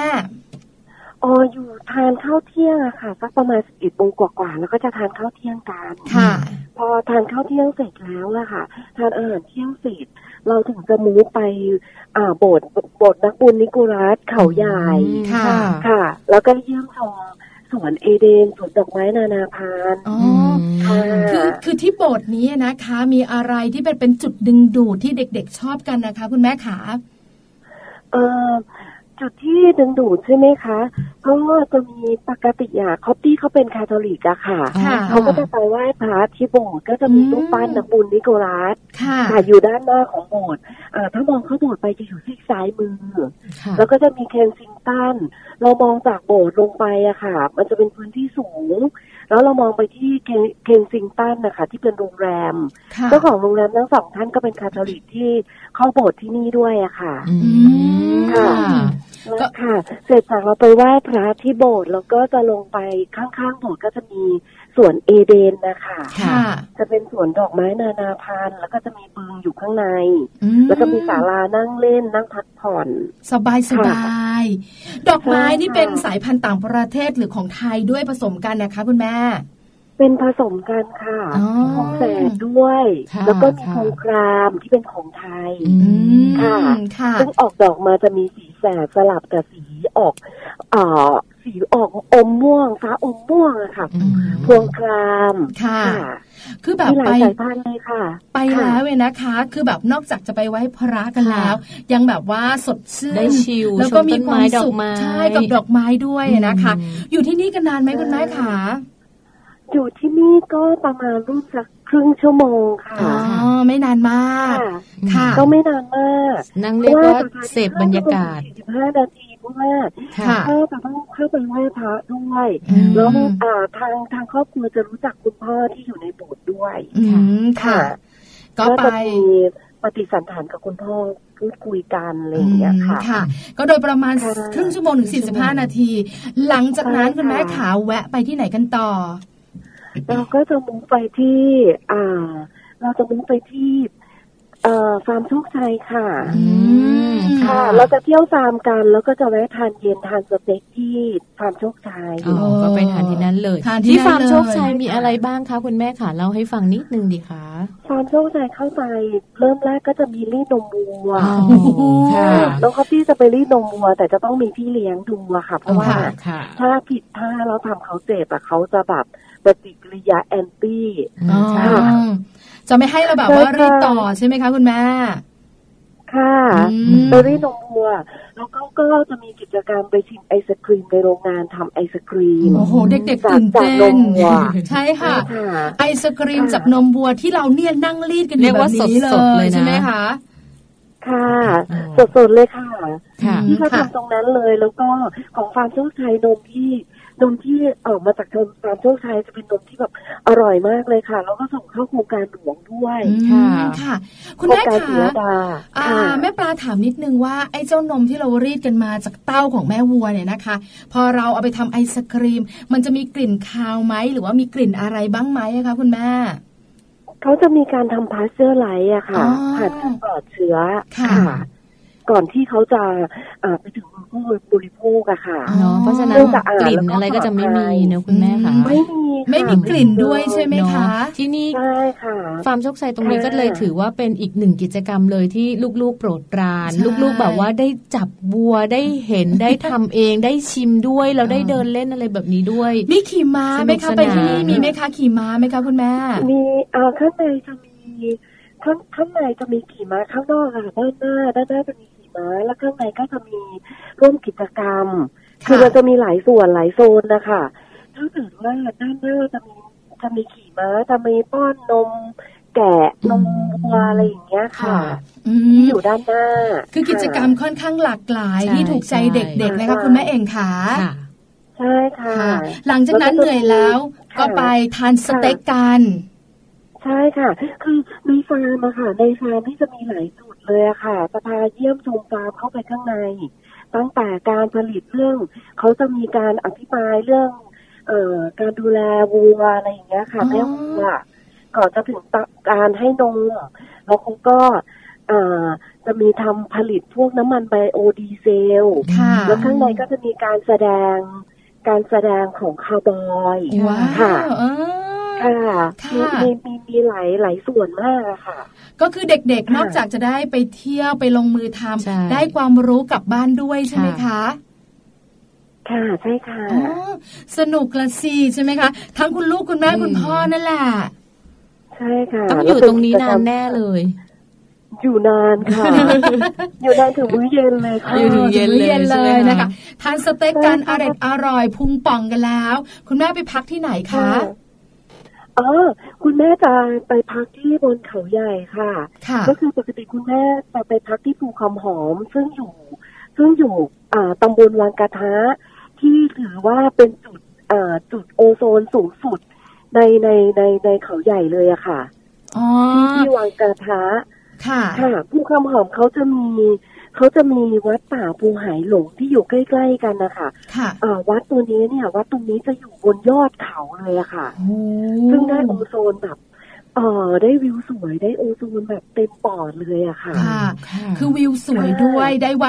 อ๋ออยู่ทานข้าวเที่ยงอะค่ะสักประมาณสิบเอ็ดโมงกว่าๆแล้วก็จะทานข้าวเที่ยงกันค่ะ พอทานข้าวเที่ยงเสร็จแล้วอะค่ะ ทานอาหารเที่ยงเสร็จ เราถึงจะมูฟไป อ่าโบสถ์โบสถ์นักบุญนิโคลัสเขาใหญ่อืมค่ะค่ะ แล้วก็เยี่ยมชมสวนเอเดนสวนดอกไม้นานาพันธุ์อ๋อมค่ะคือคือที่โบสถ์นี้นะคะ มีอะไรที่เป็นเป็นจุดดึงดูดที่เด็ก ๆ ชอบกันนะคะ คุณแม่ขาเออ จุดที่ดึงดูดใช่ไหมคะเพราะว่าจะมีปกติอะคอปปี้เขาเป็นคาทอลิกอะค่ะค่ะ เขาก็จะไปไหว้พระที่โบสถ์ก็จะมีอืมรูปปั้นนักบุญนิโคลัสค่ะค่ะอยู่ด้านหน้าของโบสถ์อ่าถ้ามองเข้าโบสถ์ไปจะอยู่ที่ซ้ายมือค่ะแล้วก็จะมี Kensington เรามองจากโบสถ์ลงไปอะค่ะ มันจะเป็นพื้นที่สูง แล้วเรามองไปที่เคน Kensington นะคะที่เป็นโรงแรมค่ะเจ้าของโรงแรมทั้งสองท่านก็เป็นคาทอลิกที่ เข้าโบสถ์ที่นี่ด้วยอะค่ะอืมค่ะค่ะแล้วค่ะ เสร็จจากเราไปไหว้พระที่โบสถ์แล้วก็จะลงไปข้างๆโบสถ์ก็จะมีสวนเอเดนนะคะค่ะ จะเป็นสวนดอกไม้นานาพันธุ์แล้วก็จะมีบึงอยู่ข้างในอืแล้วก็มีศาลานั่งเล่นนั่งพักผ่อน สบายสบายดอกไม้ใช่ค่ะนี่เป็นสายพันธุ์ต่างประเทศหรือของไทยด้วยผสมกันนะคะคุณแม่ เป็นผสมกันค่ะอ๋อของแสดด้วยค่ะแล้วก็มีค่ะโครงครามที่เป็นของไทยอือืมมค่ะค่ะซึ่งออกดอกมาจะมีสีแสดสลับกับสีออกเอ่อสีออกอมม่วงฟ้าอมม่วงอะค่ะอืมพวงครามค่ะ คือแบบมีหลาไปยสายพันธุ์เลยค่ะ ไปค่ะแล้วเว้ยนะคะ คือแบบนอกจากจะไปไหว้พระกันแล้ว ยังแบบว่าสดชื่นได้ชิลแล้วก็มีชมต้นควาไม้มดอสุกขไม้ใช่กับดอกไม้ด้วยนะคะอืมอยู่ที่นี่กันนานไหมคุณแม่ขา อยู่ที่นี่ก็ประมาณรุ่นสักครึ่งชั่วโมงค่ะอ๋อไม่นานมาก ค่ะค่ะก็ไม่นานมากนั่งเรียกว่าเสพบรรยากาศสี่สิบห้านาทีเพราะว่าค่ะถ้าจะต้องเข้าไปไหว้พระด้วยอืมแล้วอ่าทางทางครอบครัวจะรู้จักคุณพ่อที่อยู่ในโบสถ์ด้วยอืมค่ะ ก็ไปจะมีปฏิสันถานกับคุณพ่อพูดคุยกันอะไรอย่างเงี้ยค่ะอืมค่ะ ก็โดยประมาณค่ะครึ่งชั่วโมงถึง45 นาที หลังจากนั้นใช่ค่ะคุณแม่ขาแวะไปที่ไหนกันต่อ เราก็จะมุ่งไปที่อ่า เราจะมุ่งไปที่เอ่อฟาร์มโชคชัยค่ะอืมค่ะค่ะ เราจะเที่ยวฟาร์มกัน แล้วก็จะแวะทานเย็นทานสเต็กที่ฟาร์มโชคชัยอ๋อก็ไปทานที่นั่นเลยทานที่ที่นั่นฟาร์มโชคชัยเลยมีอะไรบ้างคะคุณแม่ค่ะเล่าให้ฟังนิดนึงดีคะฟาร์มโชคชัยเข้าไปเริ่มแรกก็จะมีรีดนมวัวอ๋อค่ะน้องคอฟฟี่จะไปรีดนมวัว แต่จะต้องมีพี่เลี้ยงดูอะค่ะ เพราะว่าค่ะค่ะถ้าผิดท่าแล้วทำเขาเจ็บอะเขาจะแบบ ปฏิกิริยา anti อ๋อค่ะจะไม่ให้เราแบบใช่ว่าค่ะรีดต่อใช่ไหมคะคุณแม่ค่ะอืมไปรีดนมวัวแล้วก็ก็จะมีกิจกรรมไปชิมไอศครีมในโรงงานทำไอศครีมโอ้โหเด็กๆจากตื่นเต้นนมวัวใช่ค่ะค่ะไอศกรีมค่ะจากนมวัวที่เราเนี่ยนั่งรีดกันอเรียู่ยกแบว่าบนี้เลสดๆเลยยนะใช่ไหมคะค่ะอ๋อสดๆเลยค่ะค่ะที่เขาค่ะทำตรงนั้นเลยแล้วก็ของฟาร์มโชคชัยนมที่ นมที่เออกมาจากทางฟาร์มโชคชัยจะเป็นนมที่แบบอร่อยมากเลยค่ะ แล้วก็ส่งเข้าโครงการหลวงด้วยอืมค่ะค่ะ คุณโครงแม่การคะศิรดาอ่าค่ะแม่ปลาถามนิดนึงว่าไอ้เจ้านมที่เรารีดกันมาจากเต้าของแม่วัวเนี่ยนะคะ พอเราเอาไปทำไอศครีม มันจะมีกลิ่นคาวไหมหรือว่ามีกลิ่นอะไรบ้างไหมอะคะคุณแม่เขาจะมีการทำพาสเจอร์ไรซ์อะค่ะอ๋อผ่านการปลอดเชื้อค่ะก่อนที่เขาจะอ่าไปถึง ผู้บริโภคอะค่ะอ๋อเนาะเพราะฉะนั้นเรื่องสะอาดกลิ่นแล้วก็อะไรก็จะไม่มีปลอดภัยเนอะคุณแม่ค่ะอืมไม่มีค่ะไม่มีกลิ่นด้วยใช่ไหมเนาะคะที่นี่ใช่ค่ะฟาร์มโชคชัยตรงนี้ค่ะก็เลยถือว่าเป็นอีกหนึ่งกิจกรรมเลยที่ลูกๆ โปรดปรานใช่ลูกๆแบบว่าได้จับบัวได้เห็นได้ทำเองได้ชิมด้วยแล้วได้เดินเล่นอะไรแบบนี้ด้วยมีขี่ม้าไหมคะสนุกสนานไปที่นี่มีไหมคะขี่ม้าไหมคะคุณแม่มีอ่าข้างในจะมีข้างข้างในจะมีขี่ม้าข้างนอกค่ะด้านหน้าด้านหน้าจะมีขี่ ม้าแล้วข้างในก็จะมีร่วมกิจกรรมค่ะคือมันจะมีหลายส่วนหลายโซนนะคะถ้าเกิดว่าด้านหน้าจะมีจะมีขี่ม้าจะมีป้อนนมแกะนมวัวอะไรอย่างเงี้ยค่ะอืที่มอยู่ด้านหน้า คือกิจกรรมค่อนข้างหลากหลายใช่ที่ถูกใจใช่เด็กๆนะคะค่ะคุณแม่เองค่ะค่ะใช่ค่ะค่ะ หลังจากนั้นเหนื่อยแล้วค่ะก็ไปทานสเต็กกัน ใช่ค่ะ คือในฟาร์มอะค่ะ ในฟาร์มที่จะมีหลายจุด เลยอะค่ะจะพาเยี่ยมชมฟาร์มเข้าไปข้างใน ตั้งแต่การผลิตเรื่องเขาจะมีการอธิบายเรื่อง เอ่อการดูแลวัวอะไรอย่างเงี้ยค่ะอ๋อแม่วัวก่อนจะถึงการให้นมแล้วเขาก็เอ่อจะมีทำผลิตพวกน้ำมันไบโอดีเซลค่ะแล้วข้างในก็จะมีการแสดงการแสดงของคาวบอยว้าค่ะวเออ ค่ะค่ะมีมีมีมีหลายหลายส่วนมากอะค่ะ ก็คือเด็กๆค่ะนอกจากจะได้ไปเที่ยวไปลงมือทใช่ำได้ความรู้กลับบ้านด้วยใช่ไหมคะค่ะใช่ค่ะอ๋อสนุกละสิใช่ไหมคะ ทั้งคุณลูกคุณแม่อืมคุณพ่อนั่นแหละใช่ค่ะ ต้องอยู่ตรงนี้นานแน่เลย อยู่นานค่ะ อยู่นานถึงมื้อเย็นเลยค่ะอยู่ถึงเย็นเลยเย็นเลใช่ไหมยคะนะคะทานสเต็กกันอใช่ร่อยค่ะอร่อยพุงป่องกันแล้ว คุณแม่ไปพักที่ไหนคะ อ๋อคุณแม่จะไปพักที่บนเขาใหญ่ค่ะค่ะ ก็คือปกติคุณแม่จะไปพักที่ภูคำหอม ซึ่งอยู่ ซึ่งอยู่อ่าตำบลวังกระทะ ที่ถือว่าเป็นจุดอ่าจุดโอโซนสูงสุดในในในในเขาใหญ่เลยอะค่ะอ๋อที่ที่วังกระทะค่ะค่ะภูคำหอมเขาจะมี เขาจะมีวัดป่าภูหายหลงที่อยู่ใกล้ ๆ กันนะคะค่ะอ่าวัดตัวนี้เนี่ย วัดตรงนี้จะอยู่บนยอดเขาเลยอะค่ะโอ้ซึ่งได้โอโซนแบบเอ่อได้วิวสวยได้โอโซนแบบเต็มปอดเลยอะค่ะ ค่ะค่ะคือวิวสวยด้วยได้ไหว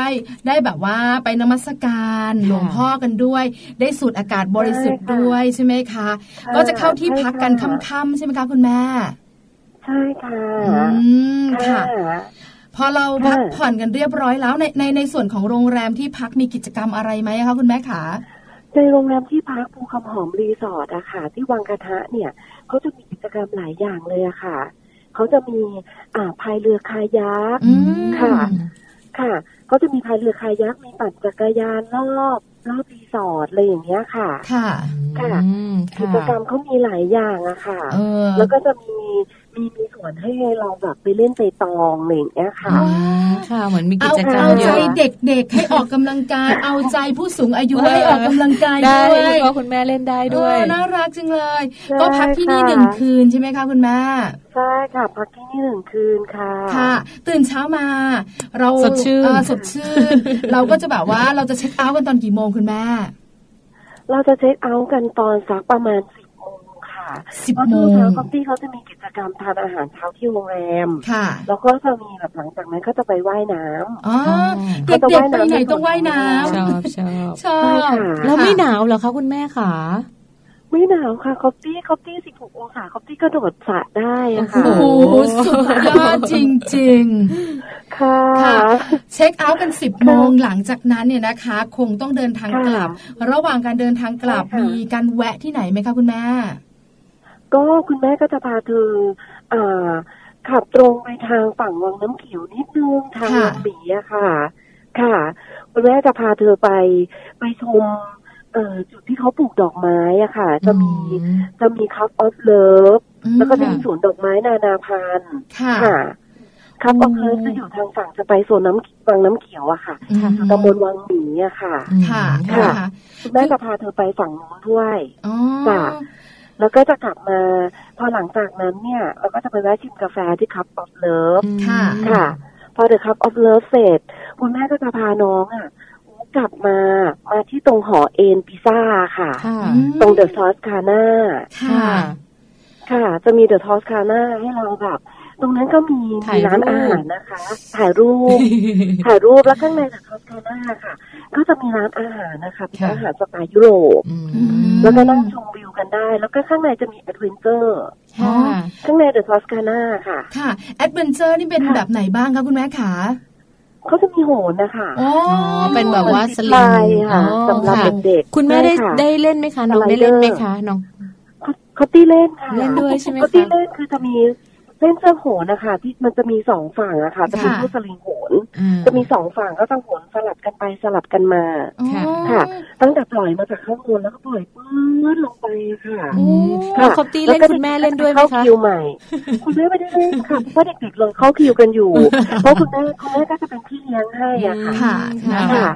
ได้แบบว่าไปนมัสการค่ะหลวงพ่อกันด้วย ได้สูดอากาศบริสุทธิ์ใช่ค่ะด้วยใช่ไหมคะค่ะก็จะเข้าที่พักกันใช่ค่ะค่ำๆใช่ไหมคะคุณแม่ ใช่ค่ะ อืมค่ะค่ะ พอเราพักค่ะผ่อนกันเรียบร้อยแล้วในในในส่วนของโรงแรมที่พักมีกิจกรรมอะไรไหมคะคุณแม่ขาในโรงแรมที่พักภูคำหอมรีสอร์ทอะค่ะ ที่วังกระทะเนี่ยเขาจะมีกิจกรรมหลายอย่างเลยอะค่ะเขาจะมีอ่าพายเรือคายักอืมค่ะ ค่ะเขาจะมีพายเรือคายักมีปั่นจักรยานรอบรอบรีสอร์ทอะไรอย่างเงี้ยค่ะ ค่ะ ค่ะอืมกิค่ะจกรรมเขามีหลายอย่างอะค่ะเออแล้วก็จะมี มีมีส่วนให้เราแบบไปเล่นไปตองอะไรอย่างเงี้ยค่ะอืมค่ะเหมือนมีกิเอาจกรรมเอาเยใจอะเด็กๆให้ออกกำลังกาย เอาใจผู้สูงอายุเออให้ออกกำลังกายได้ด้วยคุณพ่อคุณแม่เล่นได้ด้วยเออน่ารักจังเลยใช่ก็พักที่นี่ค่ะหนึ่งคืนใช่ไหมคะคุณแม่ใช่ค่ะพักที่นี่หนึ่งคืนค่ะค่ะ ตื่นเช้ามา เราสดชื่นเออสดชื่น เราก็จะแบบว่าเราจะเช็คเอาท์กันตอนกี่โมงคุณแม่เราจะเช็คเอาท์กันตอนสักประมาณสิบโมง ค่ะสิบเพราะโมทุกงเช้าคอฟฟี่เขาจะมีกิจกรรมทานอาหารเช้าที่โรงแรมค่ะ แล้วก็จะมีแบบหลังจากนั้นก็จะไปว่ายน้ำอ๋อเเขาจะด็กว่ายๆไปน้ำไหนในต้องว่ายน้ชอบชอบำชอใช่บค่ะแล้วไม่หนาวเหรอคะคุณแม่ขาไม่หนาวค่ะคอฟฟี่คอฟฟี่16องศาคอฟฟี่กระโดดสระได้อะค่ะโอ้โหสุดยอดจริงค่ะค่ะๆ check out กันสิบโมงหลังจากนั้นเนี่ยนะคะ คงต้องเดินทางกลับ ระหว่างการเดินทางกลับใช่ค่ะมีการแวะที่ไหนไหมคะคุณแม่ ก็คุณแม่ก็จะพาเธออ่าขับตรงไปทางฝั่งวังน้ำเขียวนิดนึงทางค่ะวังหมีอะค่ะ ค่ะ คุณแม่จะพาเธอไปไปชมเอ่อจุดที่เขาปลูกดอกไม้อะค่ะ จะมีจะมี Cup of Love อืมแล้วก็จะมีสวนดอกไม้นานาพันธุ์ค่ะค่ะ Cup อื of ม Love จะอยู่ทางฝั่งจะไปโซนน้ำวังน้ำเขียวอะค่ะอืมตำบลวังหมีอะค่ะค่ะ ค่ะ ค่ะคุณแม่จะพาเธอไปฝั่งนู้นด้วยอ๋อค่ะ แล้วก็จะกลับมาพอหลังจากนั้นเนี่ย เราก็จะไปแวะชิมกาแฟที่ Cup of Love ค่ะค่ะ พอ The Cup of Love เสร็จคุณแม่ก็จะพาน้องอะกลับมามาที่ตรงหอเอ็นพิซซ่าค่ะค่ะอืมตรง The Toscana ค่ะ ค่ะ จะมี The Toscana ให้เราแบบ ตรงนั้นก็มีถ่ายรูปร้านอาหารนะคะ ถ่ายรูป ถ่ายรูปแล้วข้างใน The Toscana ค่ะ ก็จะมีร้านอาหารนะคะเป็นค่ะอาหารสไตล์ยุโรปอืมมแล้วก็นั่งชมวิวกันได้ แล้วก็ข้างในจะมี adventureค่ะข้างในเดอะทอสคาน่าค่ะ ค่ะแอดเวนเจอร์นี่เป็นค่ะแบบไหนบ้างคะคุณแม่ขาเขาจะมีโหนนะคะอ๋อเป็นแบบว่าสลิใช่งค่ะอ๋อสำหรับค่ะเด็กๆคุณแม่ได้ใช่ค่ะได้เล่นไหมคะน้องสไลได้เดอร์เล่นไหมคะน้องเขาเขาตีเล่นค่ะเล่นด้วยใช่ไหมคะเขาตีเล่นคือจะมี เล่นเสื้อโหนนะคะที่มันจะมีสองฝั่งอะค่ะจะเป็นค่ะผู้สลิงโหนอ่าจะมีสองฝั่งก็จะโหนสลับกันไปสลับกันมาค่ะอ๋อค่ะ ตั้งแต่ปล่อยมาจากข้างบนแล้วก็ปล่อยปื้ดลงไปอะค่ะอืมค่ะแล้วคอปตี้เล่นคุณแม่เล่นด้วยไหมเข้าคะคิวใหม่ คุณแม่ไม่ได้เล่นค่ะเพราะเด็กๆลงเข้าคิวกันอยู่ เพราะคุณแม่คุณแม่ก็จะเป็นพี่เลี้ยงให้อะค่ะค่ะ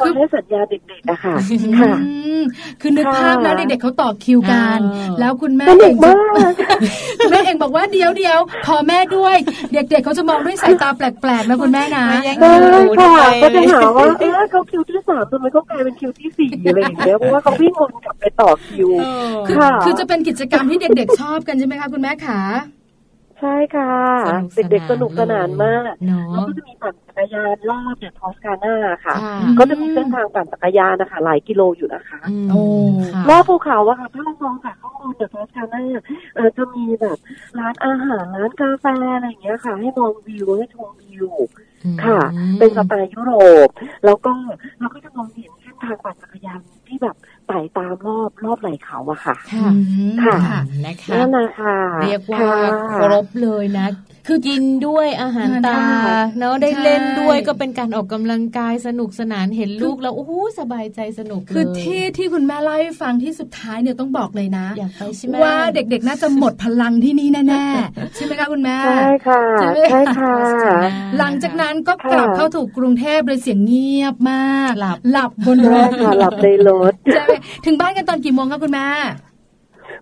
ค่ะค่ะคอยให้สัญญาเด็กๆอะค่ะค่ะอืมคือนึกค่ะภาพนะเด็กๆเขาต่อคิวกันอ่าแล้วคุณแม่สนุเอกงจะมากคุณแม่เองบอกว่าเดี๋ยวเดี๋ยวพอแม่ด้วย เด็กๆเขาจะมองด้วยสายตาแปลกๆนะคุณแม่นะมาแย่งใช่คิวด้ค่ะวยก็จะหาว่าเออเขาคิวที่สามทำไมเขากลายเป็นคิวที่สี่อะไรอย่างเงี้ยเพราะว่าเขาวิ่งวนกลับไปต่อคิวเออคือค่ะคือจะเป็นกิจกรรมที่เด็กๆชอบกันใช่ไหมคะคุณแม่ขา ใช่ค่ะสนุกสนานเด็กๆสนุกสนานมากเนาะแล้วก็จะมีปั่นจักรยานรอบ The Toscana ค่ะค่ะ ก็จะมีเส้นทางปั่นจักรยานนะคะ หลายกิโลอยู่นะคะมโอ้ค่ะรอบภูเขาอะค่ะถ้าเรามองจากข้างบน The Toscana เออจะมีแบบร้านอาหารร้านกาแฟอะไรอย่างเงี้ยค่ะ ให้มองวิวให้ชมวิวค่ะ เป็นสไตล์ยุโรป แล้วก็เราก็จะมองเห็นเส้น ทางปั่นจักรยานที่แบบไต่ตามรอบรอบไหล่เขาอะค่ะ ค่ะอืมค่ะค่ะนะคะนั่นนะค่ะเรียกว่าค่ะครบเลยนะ คือกินด้วยอาหารตาค่ะเนาะได้ใช่เล่นด้วยก็เป็นการออกกำลังกายสนุกสนานเห็นลูกแล้วโอ้โหสบายใจสนุกเลยคือที่ที่คุณแม่เล่าให้ฟังที่สุดท้ายเนี่ยต้องบอกเลยนะอยากไปใช่ไหมว่าเด็กๆน่าจะหมดพลังที่นี่แน่ๆใช่ไหมคะคุณแม่ใช่ค่ะใช่ไหมใช่ค่ะ หลังจากนั้นก็กลับค่ะเข้าถูกกรุงเทพโดยเสียงเงียบมากหลับหลับบนรใช่ถค่ะหลับในรถใช่ไหมถึงบ้านกันตอนกี่โมงคะคุณแม่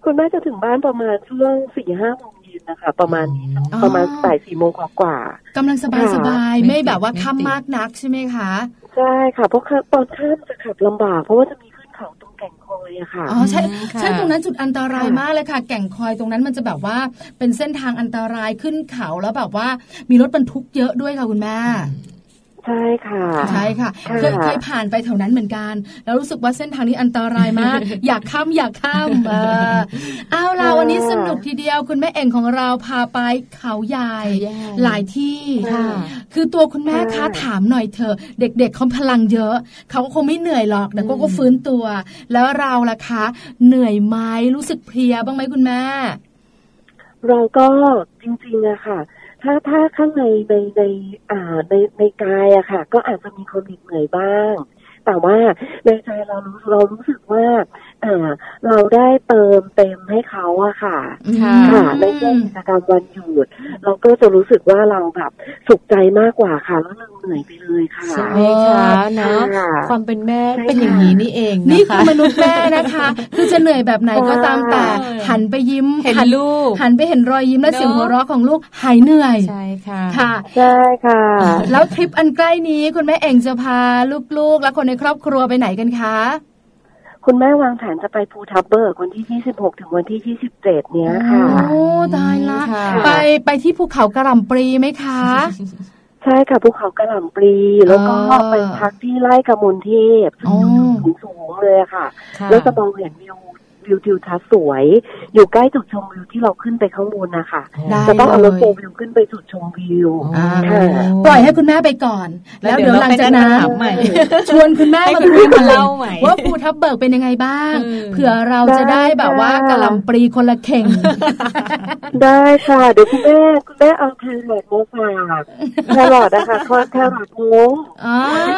คุณแม่จะถึงบ้านประมาณช่วงสี่ห้าโมงเย็ นนะคะ ประมาณนี้อ๋อประมาณบ่ายสี่โมงกว่ากำลังสบายสบายๆไม่ไม่ติดแบบว่าไม่ติดค่ำมากนักใช่ไหมคะๆใช่ค่ะเพราะตอนข้ามจะขับลำบาก เพราะว่าจะมีขึ้นเขาตรงแก่งคอยอะค่ะอ๋อใช่อืมค่ะใช่ตรงนั้นจุดอันตรายค่ะมากเลยค่ะ แก่งคอยตรงนั้นมันจะแบบว่าเป็นเส้นทางอันตรายขึ้นเขาแล้วแบบว่ามีรถบรรทุกเยอะด้วยค่ะคุณแม่ ใช่ค่ะใช่ค่ะค่ะเคยเคยผ่านไปแถวนั้นเหมือนกัน แล้วรู้สึกว่าเส้นทางนี้อันตรายมาก อยากข้ามอยากข้ามเออเอาล่ะวันนี้สนุกทีเดียวคุณแม่เอ่งของเราพาไปเขาใหญ่เขาใหญ่หลายที่ค่ะคือตัวคุณแม่คะค่ะถามหน่อยเถอะเด็กๆเขาพลังเยอะ เขาก็คงไม่เหนื่อยหรอกเดี๋ยวก็ก็ฟื้นตัว แล้วเราล่ะคะ เหนื่อยไหมรู้สึกเพลียบ้างไหมคุณแม่ เราก็จริงๆอะค่ะ ถ้าถ้าข้างในในในอ่าในในกายอะค่ะ ก็อาจจะมีความเหนื่อยบ้าง แต่ว่าในใจเรารู้เรารู้สึกว่า เราได้เติมเต็มให้เขาอะค่ะค่ะ ค่ะ ในช่วงกิจกรรมวันหยุด เราก็จะรู้สึกว่าเราแบบสุขใจมากกว่าค่ะแล้วเราเหนื่อยไปเลยค่ะใช่ค่ะเนาะค่ะความเป็นแม่ใช่เป็นอย่างนี้นี่เองนะคะนี่คือมนุษย์แม่นะคะ คือจะเหนื่อยแบบไหนก็ตามแต่ใช่หันไปยิ้มเห็นหัลูกหันไปเห็นรอยยิ้มและเนอะเสียงหัวเราะของลูกหายเหนื่อยใช่ค่ะค่ะใช่ค่ะ แล้วทริปอันใกล้นี้คุณแม่เองจะพาลูกๆ และคนในครอบครัวไปไหนกันคะ คุณแม่วางแผนจะไปภูทับเบิกวันที่ 26 ถึงวันที่ 27 เนี้ยค่ะ โอ้ตายละค่ะไปไปที่ภูเขากระหล่ำปรีไหมคะ ใช่ค่ะภูเขากระหล่ำปลีแล้วก็อ่าไปพักที่ไร่กระมวลเทพอ๋อสูงสูงๆเลยอะค่ะค่ะ แล้วจะมองเห็นวิว วิวทิวทัศน์สวย อยู่ใกล้จุดชมวิวที่เราขึ้นไปข้างบนนะคะได้จะต้องเอารถเลยโฟล์วิวขึ้นไปจุดชมวิวอ๋อค่ะปล่อยให้คุณแม่ไปก่อน แล้แล้ววเดี๋เดี๋ยยววหลังจากนั้นเราไปถามใหม่ชวนคุณแม่ให้มาคุณคุยแม่มาเล่าใหม่ว่าภูทับเบิกเป็นยังไงบ้างอืมเผื่อเราจะได้แบบว่ากระหล่ำปรีคนละเข่ง ได้ค่ะ เดี๋ยวคุณแม่คุณแม่เอาแครอทมาฝากแครอทนะคะทอดแครอทงงอ๋อ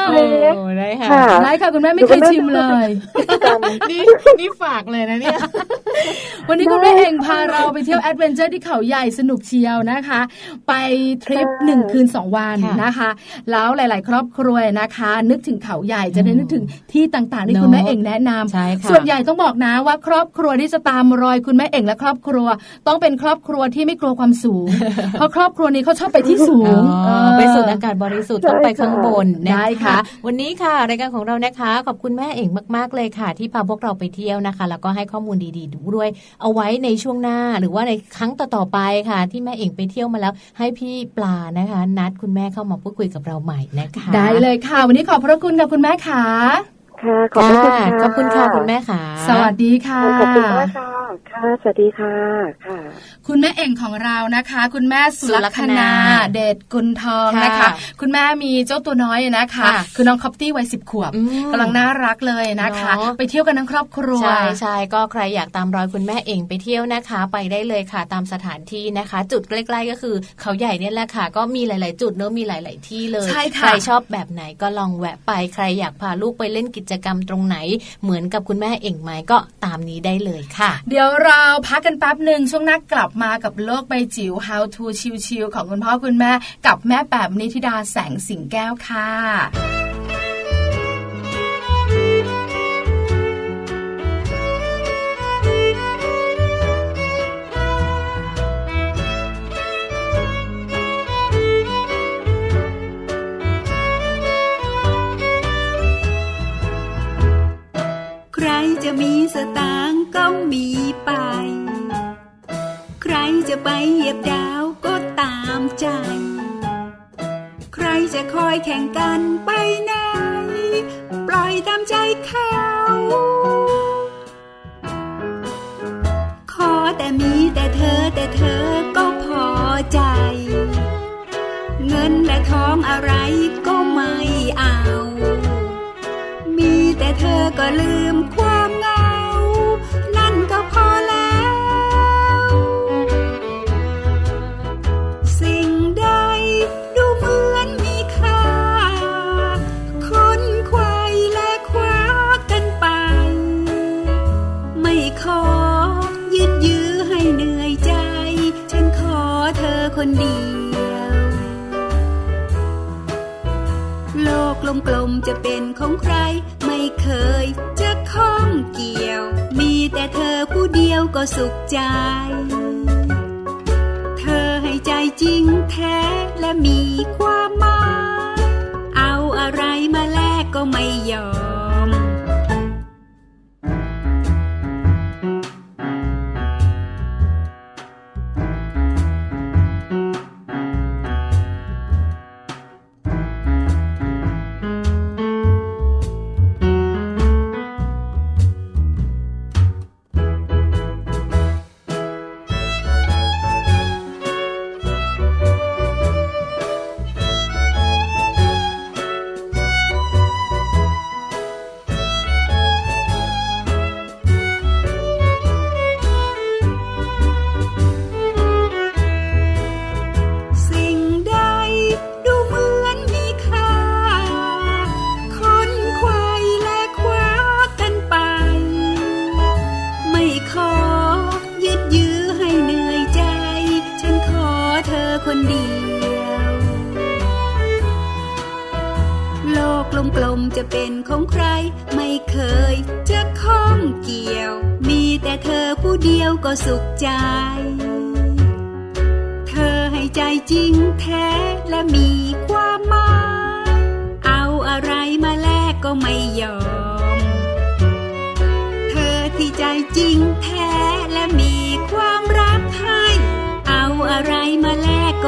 โอ้ได้ค่ะค่ะได้ค่ะคุณแม่ไม่เคยชิมเลยนี่นี่ฝากเลยนะเนี่ย วันนี้คุณแม่เองพาเราไปเที่ยว adventure ที่เขาใหญ่สนุกเชียวนะคะ ไปทริปหนึ่งคืนสองวันค่ะนะคะ แล้วหลาย ๆ ครอบครัวนะคะ นึกถึงเขาใหญ่จะได้นึกถึงที่ต่างๆที่เนอะคุณแม่เองแนะนำใช่ค่ะส่วนใหญ่ต้องบอกนะว่าครอบครัวที่จะตามรอยคุณแม่เองและครอบครัว ต้องเป็นครอบครัวที่ไม่กลัวความสูง เพราะครอบครัวนี้เขาชอบไปที่สูงอ๋อเออไปสูดอากาศบริสุทธิ์ต้องไปข้างบนนะได้คะค่ะวันนี้ค่ะรายการของเรานะคะ ขอบคุณแม่เองมาก ๆ เลยค่ะ ที่พาพวกเราไปเที่ยวนะคะ แล้วก็ให้ข้อมูลดีๆดูด้วย เอาไว้ในช่วงหน้าหรือว่าในครั้งต่อๆไปค่ะ ที่แม่เองไปเที่ยวมาแล้ว ให้พี่ปลานะคะ นัดคุณแม่เข้ามาพูดคุยกับเราใหม่นะคะ ได้เลยค่ะ วันนี้ขอบพระคุณกับคุณแม่ค่ะค่ะขอบคุณค่ะขอบคุณค่ะคุณแม่ค่ะ สวัสดีค่ะขอบคุณมากค่ะ ค่ะ สวัสดีค่ะ ค่ะ คุณแม่เอ่งของเรานะคะ คุณแม่สุลักษณาเดชกุลทองนะคะค่ะคุณแม่มีเจ้าตัวน้อยนะคะค่ะคือน้องคอปตี้วัยสิบขวบอืมกำลังน่ารักเลยนะคะเนอะไปเที่ยวกันทั้งครอบครัว ใช่ใช่ก็ใครอยากตามรอยคุณแม่เองไปเที่ยวนะคะ ไปได้เลยค่ะ ตามสถานที่นะคะ จุดใกล้ๆก็คือ เขาใหญ่เนี่ยแหละค่ะ ก็มีหลาย ๆ จุดเนอะมีหลาย ๆ ที่เลยใช่ค่ะใครชอบแบบไหนก็ลองแวะไปใครอยากพาลูกไปเล่นกิจกรรมตรงไหน เหมือนกับคุณแม่เองไหมก็ตามนี้ได้เลยค่ะ เดี๋ยวเราพักกันแป๊บหนึ่งช่วงหน้ากลับมากับโลกใบจิ๋ว How to ชิวๆของคุณพ่อคุณแม่ กับแม่แปมนิธิดาแสงสิงแก้วค่ะ จะมีสตางค์ก็มีไป ใครจะไปเหยียบดาวก็ตามใจ ใครจะคอยแข่งกันไปไหน ปล่อยตามใจเขา ขอแต่มีแต่เธอแต่เธอก็พอใจ เงินและทองอะไรก็ไม่เอา มีแต่เธอก็ลืมความ คนเดียว โลกกลมๆจะเป็นของใคร ไม่เคยจะข้องเกี่ยว มีแต่เธอผู้เดียวก็สุขใจ เธอให้ใจจริงแท้และมีความหมาย เอาอะไรมาแลกก็ไม่ยอม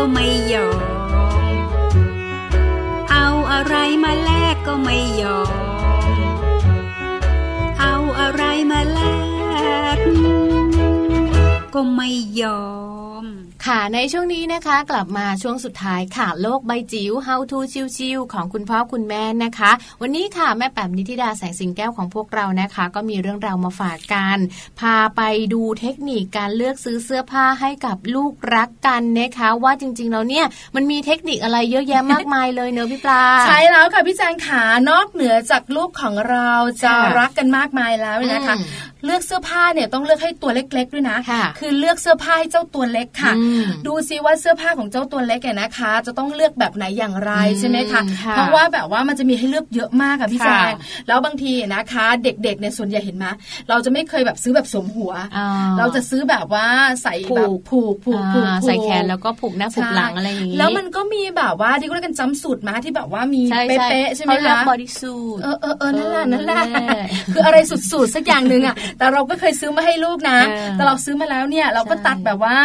ก็ไม่ยอม เอาอะไรมาแลกก็ไม่ยอม เอาอะไรมาแลกก็ไม่ยอม ค่ะในช่วงนี้นะคะกลับมาช่วงสุดท้ายค่ะ โลกใบจิ๋ว How to ชิวๆของคุณพ่อคุณแม่นะคะ วันนี้ค่ะแม่แป๋มนิติดาแสงสิงแก้วของพวกเรานะคะ ก็มีเรื่องราวมาฝากกัน พาไปดูเทคนิคการเลือกซื้อเสื้อผ้าให้กับลูกรักกันนะคะ ว่าจริงๆแล้วเนี่ยมันมีเทคนิคอะไรเยอะแยะมากมายเลยเนอะพี่ปลาใช่แล้วค่ะพี่แจงขานอกเหนือจากลูกของเราจะรักกันมากมายแล้วนะคะ เลือกเสื้อผ้าเนี่ยต้องเลือกให้ตัวเล็ก ๆ ด้วยนะ คือเลือกเสื้อผ้าให้เจ้าตัวเล็กค่ะดูซิว่าเสื้อผ้าของเจ้าตัวเล็กเนี่ยนะคะ จะต้องเลือกแบบไหนอย่างไรใช่ไหมคะเพราะว่าแบบว่ามันจะมีให้เลือกเยอะมากค่ะพี่แจงแล้วบางทีนะคะ เด็กๆเนี่ยส่วนใหญ่เห็นไหมเราจะไม่เคยแบบซื้อแบบสวมหัว เราจะซื้อแบบว่าใส่แบบผูกผูกผูกใส่แขนแล้วก็ผูกหน้าผูกหลังอะไรอย่างนี้แล้วมันก็มีแบบว่าที่เรียกกันจำสูตรมาที่แบบว่ามีเป๊ะๆใช่ไหมคะบอดี้สูทเออเออเออนั่นแหละนั่นแหละคืออะไรสุดๆสักอย่างหนึ่งอะแต่เราก็เคยซื้อมาให้ลูกนะ แต่เราซื้อมาแล้วเนี่ยเราก็ตัดแบบว่า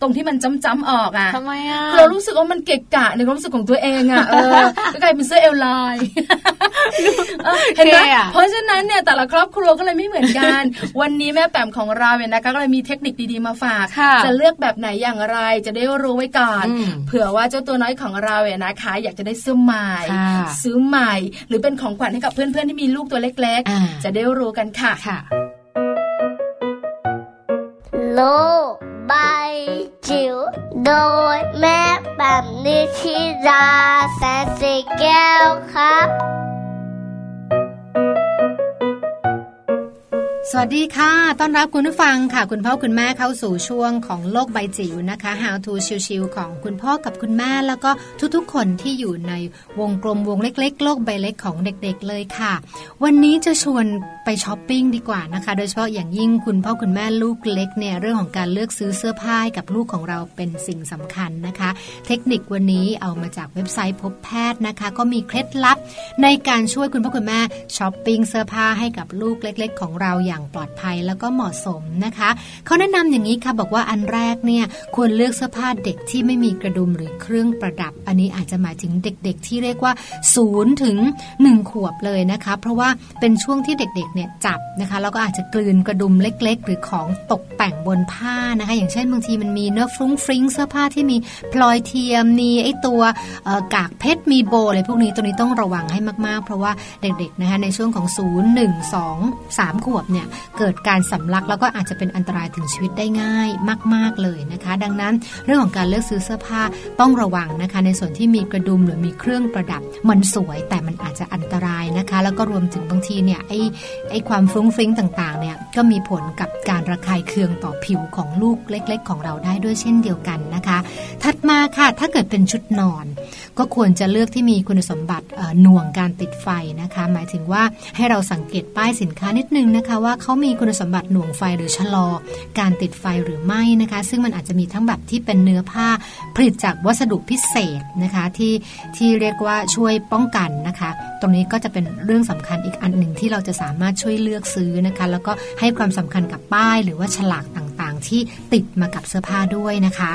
ตรงที่มันจ้ำๆออกอะทำไมอะเรารู้สึกว่ามันเกะกะในความรู้สึกของตัวเองอะเออก็กลายเป็นเสื้อเอลลายเห็นไหมเพราะฉะนั้นเนี่ยแต่ละครอบครัวก็เลยไม่เหมือนกัน วันนี้แม่แปมของเราเนี่ยนะคะก็เลยมีเทคนิคดีๆมาฝาก จะเลือกแบบไหนอย่างไรจะได้รู้ไว้ก่อน เผื่อว่าเจ้าตัวน้อยของเราเนี่ยนะคะ อยากจะได้เสื้อใหม่ ซื้อใหม่ หรือเป็นของขวัญให้กับเพื่อนๆที่มีลูกตัวเล็กๆ จะได้รู้กันค่ะ โลบาย จิ๋วโดยแม่แบบนิชิราแสนสีแก้วครับ สวัสดีค่ะ ต้อนรับคุณผู้ฟังค่ะ คุณพ่อคุณแม่เข้าสู่ช่วงของโลกใบจิ๋วนะคะ How to ชิวๆของคุณพ่อกับคุณแม่ แล้วก็ทุกๆ คนที่อยู่ในวงกลมวงเล็ก ๆ โลกใบเล็กของเด็ก ๆ เลยค่ะ วันนี้จะชวนไปช้อปปิ้งดีกว่านะคะ โดยเฉพาะอย่างยิ่งคุณพ่อคุณแม่ลูกเล็กเนี่ยเรื่องของการเลือกซื้อเสื้อผ้ากับลูกของเราเป็นสิ่งสำคัญนะคะ เทคนิควันนี้เอามาจากเว็บไซต์พบแพทย์นะคะ ก็มีเคล็ดลับในการช่วยคุณพ่อคุณแม่ช้อปปิ้งเสื้อผ้าให้กับลูกเล็ก ๆ ของเราอย่างปลอดภัยแล้วก็เหมาะสมนะคะเขาแนะนำอย่างนี้ค่ะบอกว่าอันแรกเนี่ยควรเลือกเสื้อผ้าเด็กที่ไม่มีกระดุมหรือเครื่องประดับ อันนี้อาจจะหมายถึงเด็ก ๆ ที่เรียกว่าศูนย์ถึง1ขวบเลยนะคะ เพราะว่าเป็นช่วงที่เด็ก ๆเนี่ยจับนะคะแล้วก็อาจจะกลืนกระดุมเล็ก ๆ หรือของตกแต่งบนผ้านะคะอย่างเช่นบางทีมันมีเนื้อฟรุ้งฟริ้งเสื้อผ้าที่มีพลอยเทียมมีไอตัวกากเพชรมีโบอะไรพวกนี้ตัวนี้ต้องระวังให้มากๆ เพราะว่าเด็กๆนะคะในช่วงของ 0 1 2 3 ขวบเนี่ยเกิดการสำลักแล้วก็อาจจะเป็นอันตรายถึงชีวิตได้ง่ายมาก ๆเลยนะคะ ดังนั้นเรื่องของการเลือกซื้อเสื้อผ้าต้องระวังนะคะในส่วนที่มีกระดุมหรือมีเครื่องประดับมันสวยแต่มันอาจจะอันตรายนะคะ แล้วก็รวมถึงบางทีเนี่ยไอไอ้ความฟุ้งฟิ้งต่างๆเนี่ยก็มีผลกับการระคายเคืองต่อผิวของลูกเล็ก ๆ ของเราได้ด้วยเช่นเดียวกันนะคะ ถัดมาค่ะถ้าเกิดเป็นชุดนอน ก็ควรจะเลือกที่มีคุณสมบัติหน่วงการติดไฟนะคะ หมายถึงว่าให้เราสังเกตป้ายสินค้านิดนึงนะคะว่าเขามีคุณสมบัติหน่วงไฟหรือชะลอ การติดไฟหรือไม่นะคะ ซึ่งมันอาจจะมีทั้งแบบที่เป็นเนื้อผ้าผลิตจากวัสดุพิเศษนะคะที่ที่เรียกว่าช่วยป้องกันนะคะ ตรงนี้ก็จะเป็นเรื่องสำคัญอีกอันหนึ่งที่เราจะสามารถารถช่วยเลือกซื้อนะคะ แล้วก็ให้ความสำคัญกับป้ายหรือว่าฉลากต่างๆ ที่ติดมากับเสื้อผ้าด้วยนะคะ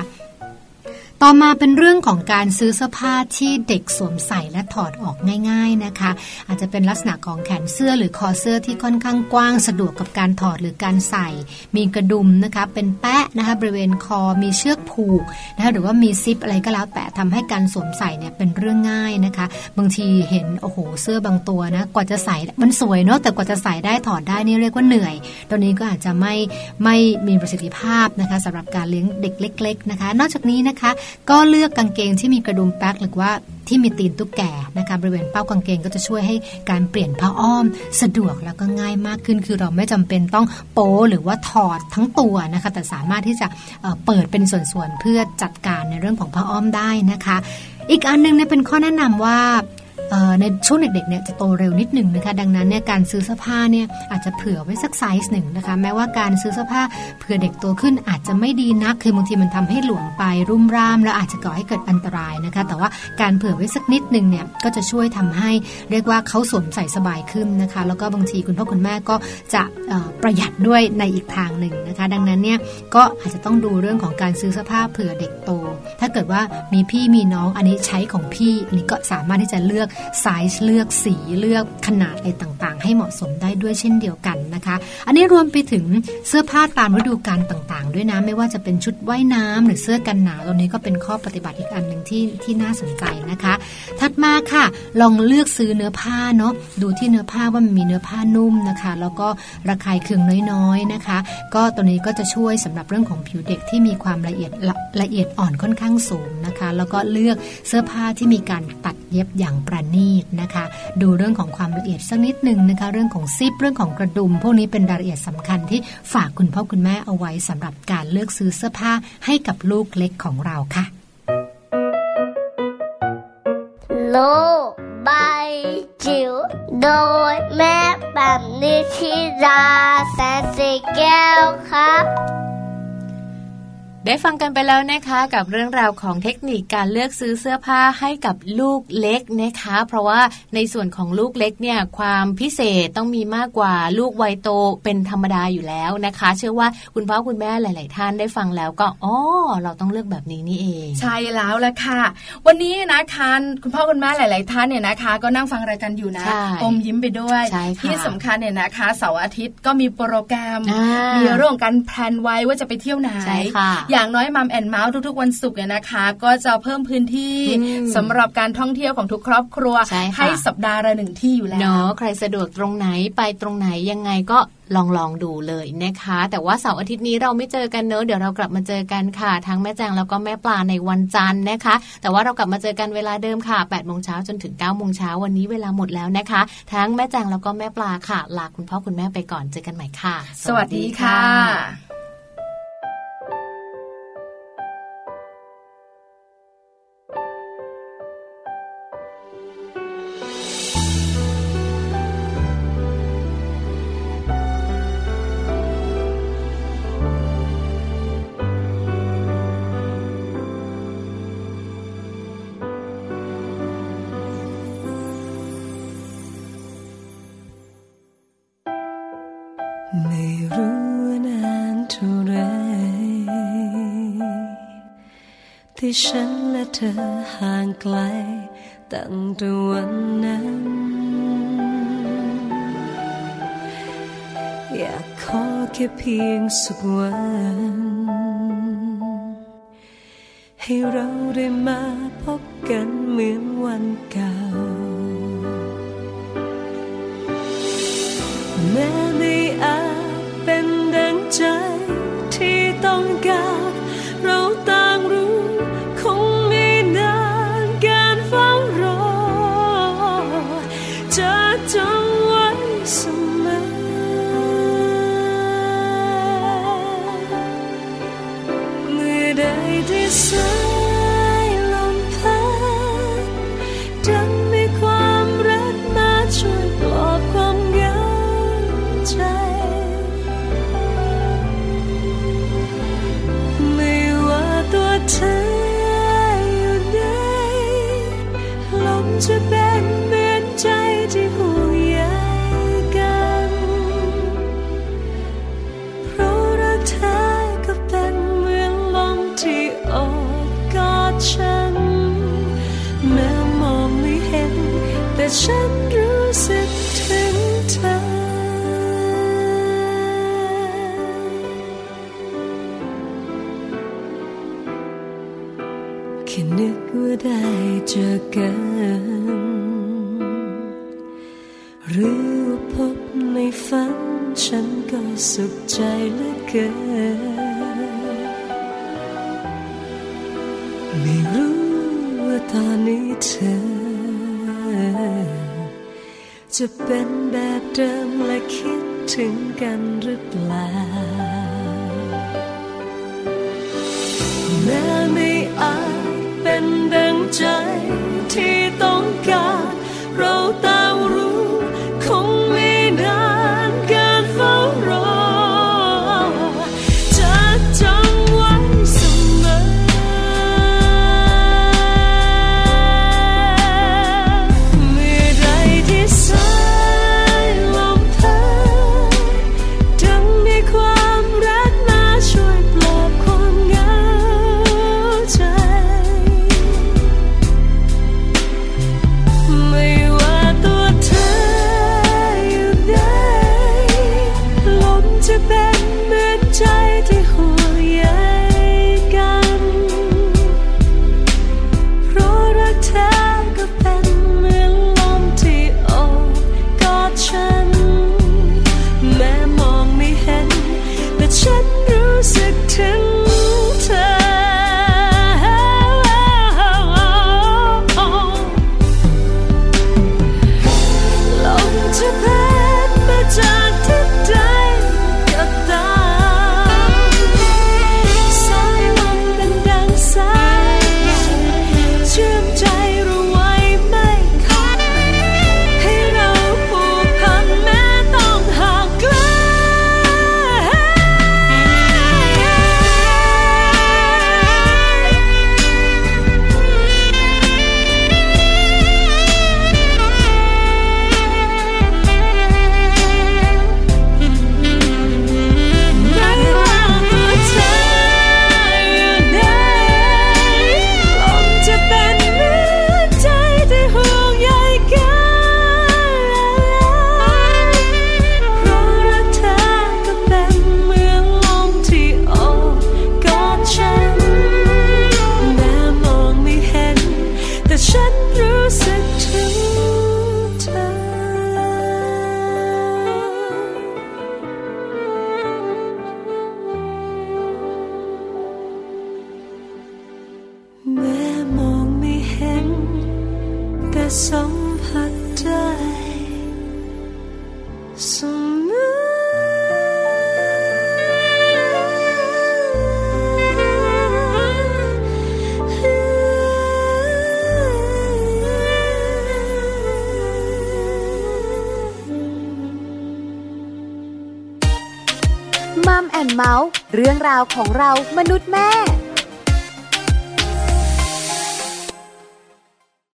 ต่อมาเป็นเรื่องของการซื้อเสื้อผ้าที่เด็กสวมใส่และถอดออกง่าย ๆนะคะ อาจจะเป็นลักษณะของแขนเสื้อหรือคอเสื้อที่ค่อนข้างกว้างสะดวกกับการถอดหรือการใส่ มีกระดุมนะคะ เป็นแปะนะคะบริเวณคอมีเชือกผูกนะคะหรือว่ามีซิปอะไรก็แล้วแต่ทำให้การสวมใส่เนี่ยเป็นเรื่องง่ายนะคะ บางทีเห็นโอ้โหเสื้อบางตัวนะกว่าจะใส่มันสวยเนาะแต่กว่าจะใส่ได้ถอดได้นี่เรียกว่าเหนื่อยตรงนี้ก็อาจจะไม่ไม่มีประสิทธิภาพนะคะสำหรับการเลี้ยงเด็กเล็ก ๆนะคะ นอกจากนี้นะคะก็เลือกกางเกงที่มีกระดุมแป๊กหรือว่าที่มีตีนตุ๊กแกนะคะบริเวณเป้ากางเกงก็จะช่วยให้การเปลี่ยนผ้าอ้อม สะดวกแล้วก็ง่ายมากขึ้น คือเราไม่จำเป็นต้องโป้หรือว่าถอดทั้งตัวนะคะ แต่สามารถที่จะเปิดเป็นส่วนๆเพื่อจัดการในเรื่องของผ้าอ้อมได้นะคะ อีกอันนึงเนี่ยเป็นข้อแนะนำว่า ในช่วงเด็กๆเนี่ยจะโตเร็วนิดหนึ่งนะคะ ดังนั้นเนี่ยการซื้อเสื้อผ้าเนี่ยอาจจะเผื่อไว้สักไซส์หนึ่งนะคะ แม้ว่าการซื้อเสื้อผ้าเผื่อเด็กโตขึ้นอาจจะไม่ดีนัก คือบางทีมันทำให้หลวมไปรุ่มร่าม แล้วอาจจะก่อให้เกิดอันตรายนะคะ แต่ว่าการเผื่อไว้สักนิดหนึ่งเนี่ยก็จะช่วยทำให้เรียกว่าเขาสวมใส่สบายขึ้นนะคะ แล้วก็บางทีคุณพ่อคุณแม่ก็จะประหยัดด้วยในอีกทางหนึ่งนะคะ ดังนั้นเนี่ยก็อาจจะต้องดูเรื่องของการซื้อเสื้อผ้าเผื่อเด็กโต ถ้าเกิดว่ามีพี่มีน้องอันนี้ใช้ของพี่อันนี้ก็สามารถที่จะเลือกไซส์เลือกสีเลือกขนาดอะไรต่างๆ ให้เหมาะสมได้ด้วยเช่นเดียวกันนะคะ อันนี้รวมไปถึงเสื้อผ้าตามฤดูกาลต่างๆ ด้วยนะไม่ว่าจะเป็นชุดว่ายน้ำหรือเสื้อกันหนาวตัวนี้ก็เป็นข้อปฏิบัติอีกอันหนึ่งที่ที่น่าสนใจนะคะ ถัดมาค่ะ ลองเลือกซื้อเนื้อผ้าเนาะดูที่เนื้อผ้าว่ามันมีเนื้อผ้านุ่มนะคะ แล้วก็ระคายเคืองน้อยๆนะคะ ก็ตัวนี้ก็จะช่วยสำหรับเรื่องของผิวเด็กที่มีความละเอียดละละเอียดอ่อนค่อนข้างสูงนะคะ แล้วก็เลือกเสื้อผ้าที่มีการตัดเย็บอย่างประณีตนะคะ ดูเรื่องของความละเอียดสักนิดหนึ่งนะคะ เรื่องของซิปเรื่องของกระดุม พวกนี้เป็นรายละเอียดสำคัญที่ฝากคุณพ่อคุณแม่เอาไว้สำหรับการเลือกซื้อเสื้อผ้าให้กับลูกเล็กของเราค่ะ โลบายจิ๋วโดยแม่แบบนิชิราแสนสีแก้วครับ ได้ฟังกันไปแล้วนะคะกับเรื่องราวของเทคนิคการเลือกซื้อเสื้อผ้าให้กับลูกเล็กนะคะ เพราะว่าในส่วนของลูกเล็กเนี่ยความพิเศษต้องมีมากกว่าลูกวัยโตเป็นธรรมดาอยู่แล้วนะคะ เชื่อว่าคุณพ่อคุณแม่หลาย ๆ ท่านได้ฟังแล้วก็อ๋อเราต้องเลือกแบบนี้นี่เอง ใช่แล้วละค่ะ วันนี้นะคะคุณพ่อคุณแม่หลาย ๆ ท่านเนี่ยนะคะ ก็นั่งฟังรายการอยู่นะอมยิ้มไปด้วยที่สำคัญเนี่ยนะคะเสาร์อาทิตย์ก็มีโปรแกรมมีเรื่องการแพลนไว้ว่าจะไปเที่ยวไหนอย่างน้อยมัมแอนเมาส์ทุกๆ วันศุกร์เนี่ยนะคะ ก็จะเพิ่มพื้นที่สำหรับการท่องเที่ยวของทุกครอบครัวใให้สัปดาห์ละหนึ่งที่อยู่แล้วเนาะใครสะดวกตรงไหนไปตรงไหนยังไงก็ลองลองดูเลยนะคะ แต่ว่าเสาร์อาทิตย์นี้เราไม่เจอกันเนอะเดี๋ยวเรากลับมาเจอกันค่ะ ทั้งแม่แจงแล้วก็แม่ปลาในวันจันทร์นะคะ แต่ว่าเรากลับมาเจอกันเวลาเดิมค่ะ8ปดโมงเช้าจนถึง9ก้าโมงเช้าวันนี้เวลาหมดแล้วนะคะ ทั้งแม่แจงแล้วก็แม่ปลาค่ะลาคุณพ่อคุณแม่ไปก่อนเจอกันใหม่ค่ะ สวัสดีค่ะ ที่ฉันและเธอห่างไกล ตั้งแต่วันนั้น อยากขอแค่เพียงสักวัน ให้เราได้มาพบกันเหมือนวันเก่า ฉันรู้สึกถึงเธอ แค่นึกว่าได้เจอกัน หรือพบในฝันฉันก็สุขใจเหลือเกิน ไม่รู้ว่าตอนนี้เธอ จะเป็นแบบเดิมและคิดถึงกันหรือเปล่าแม้ไม่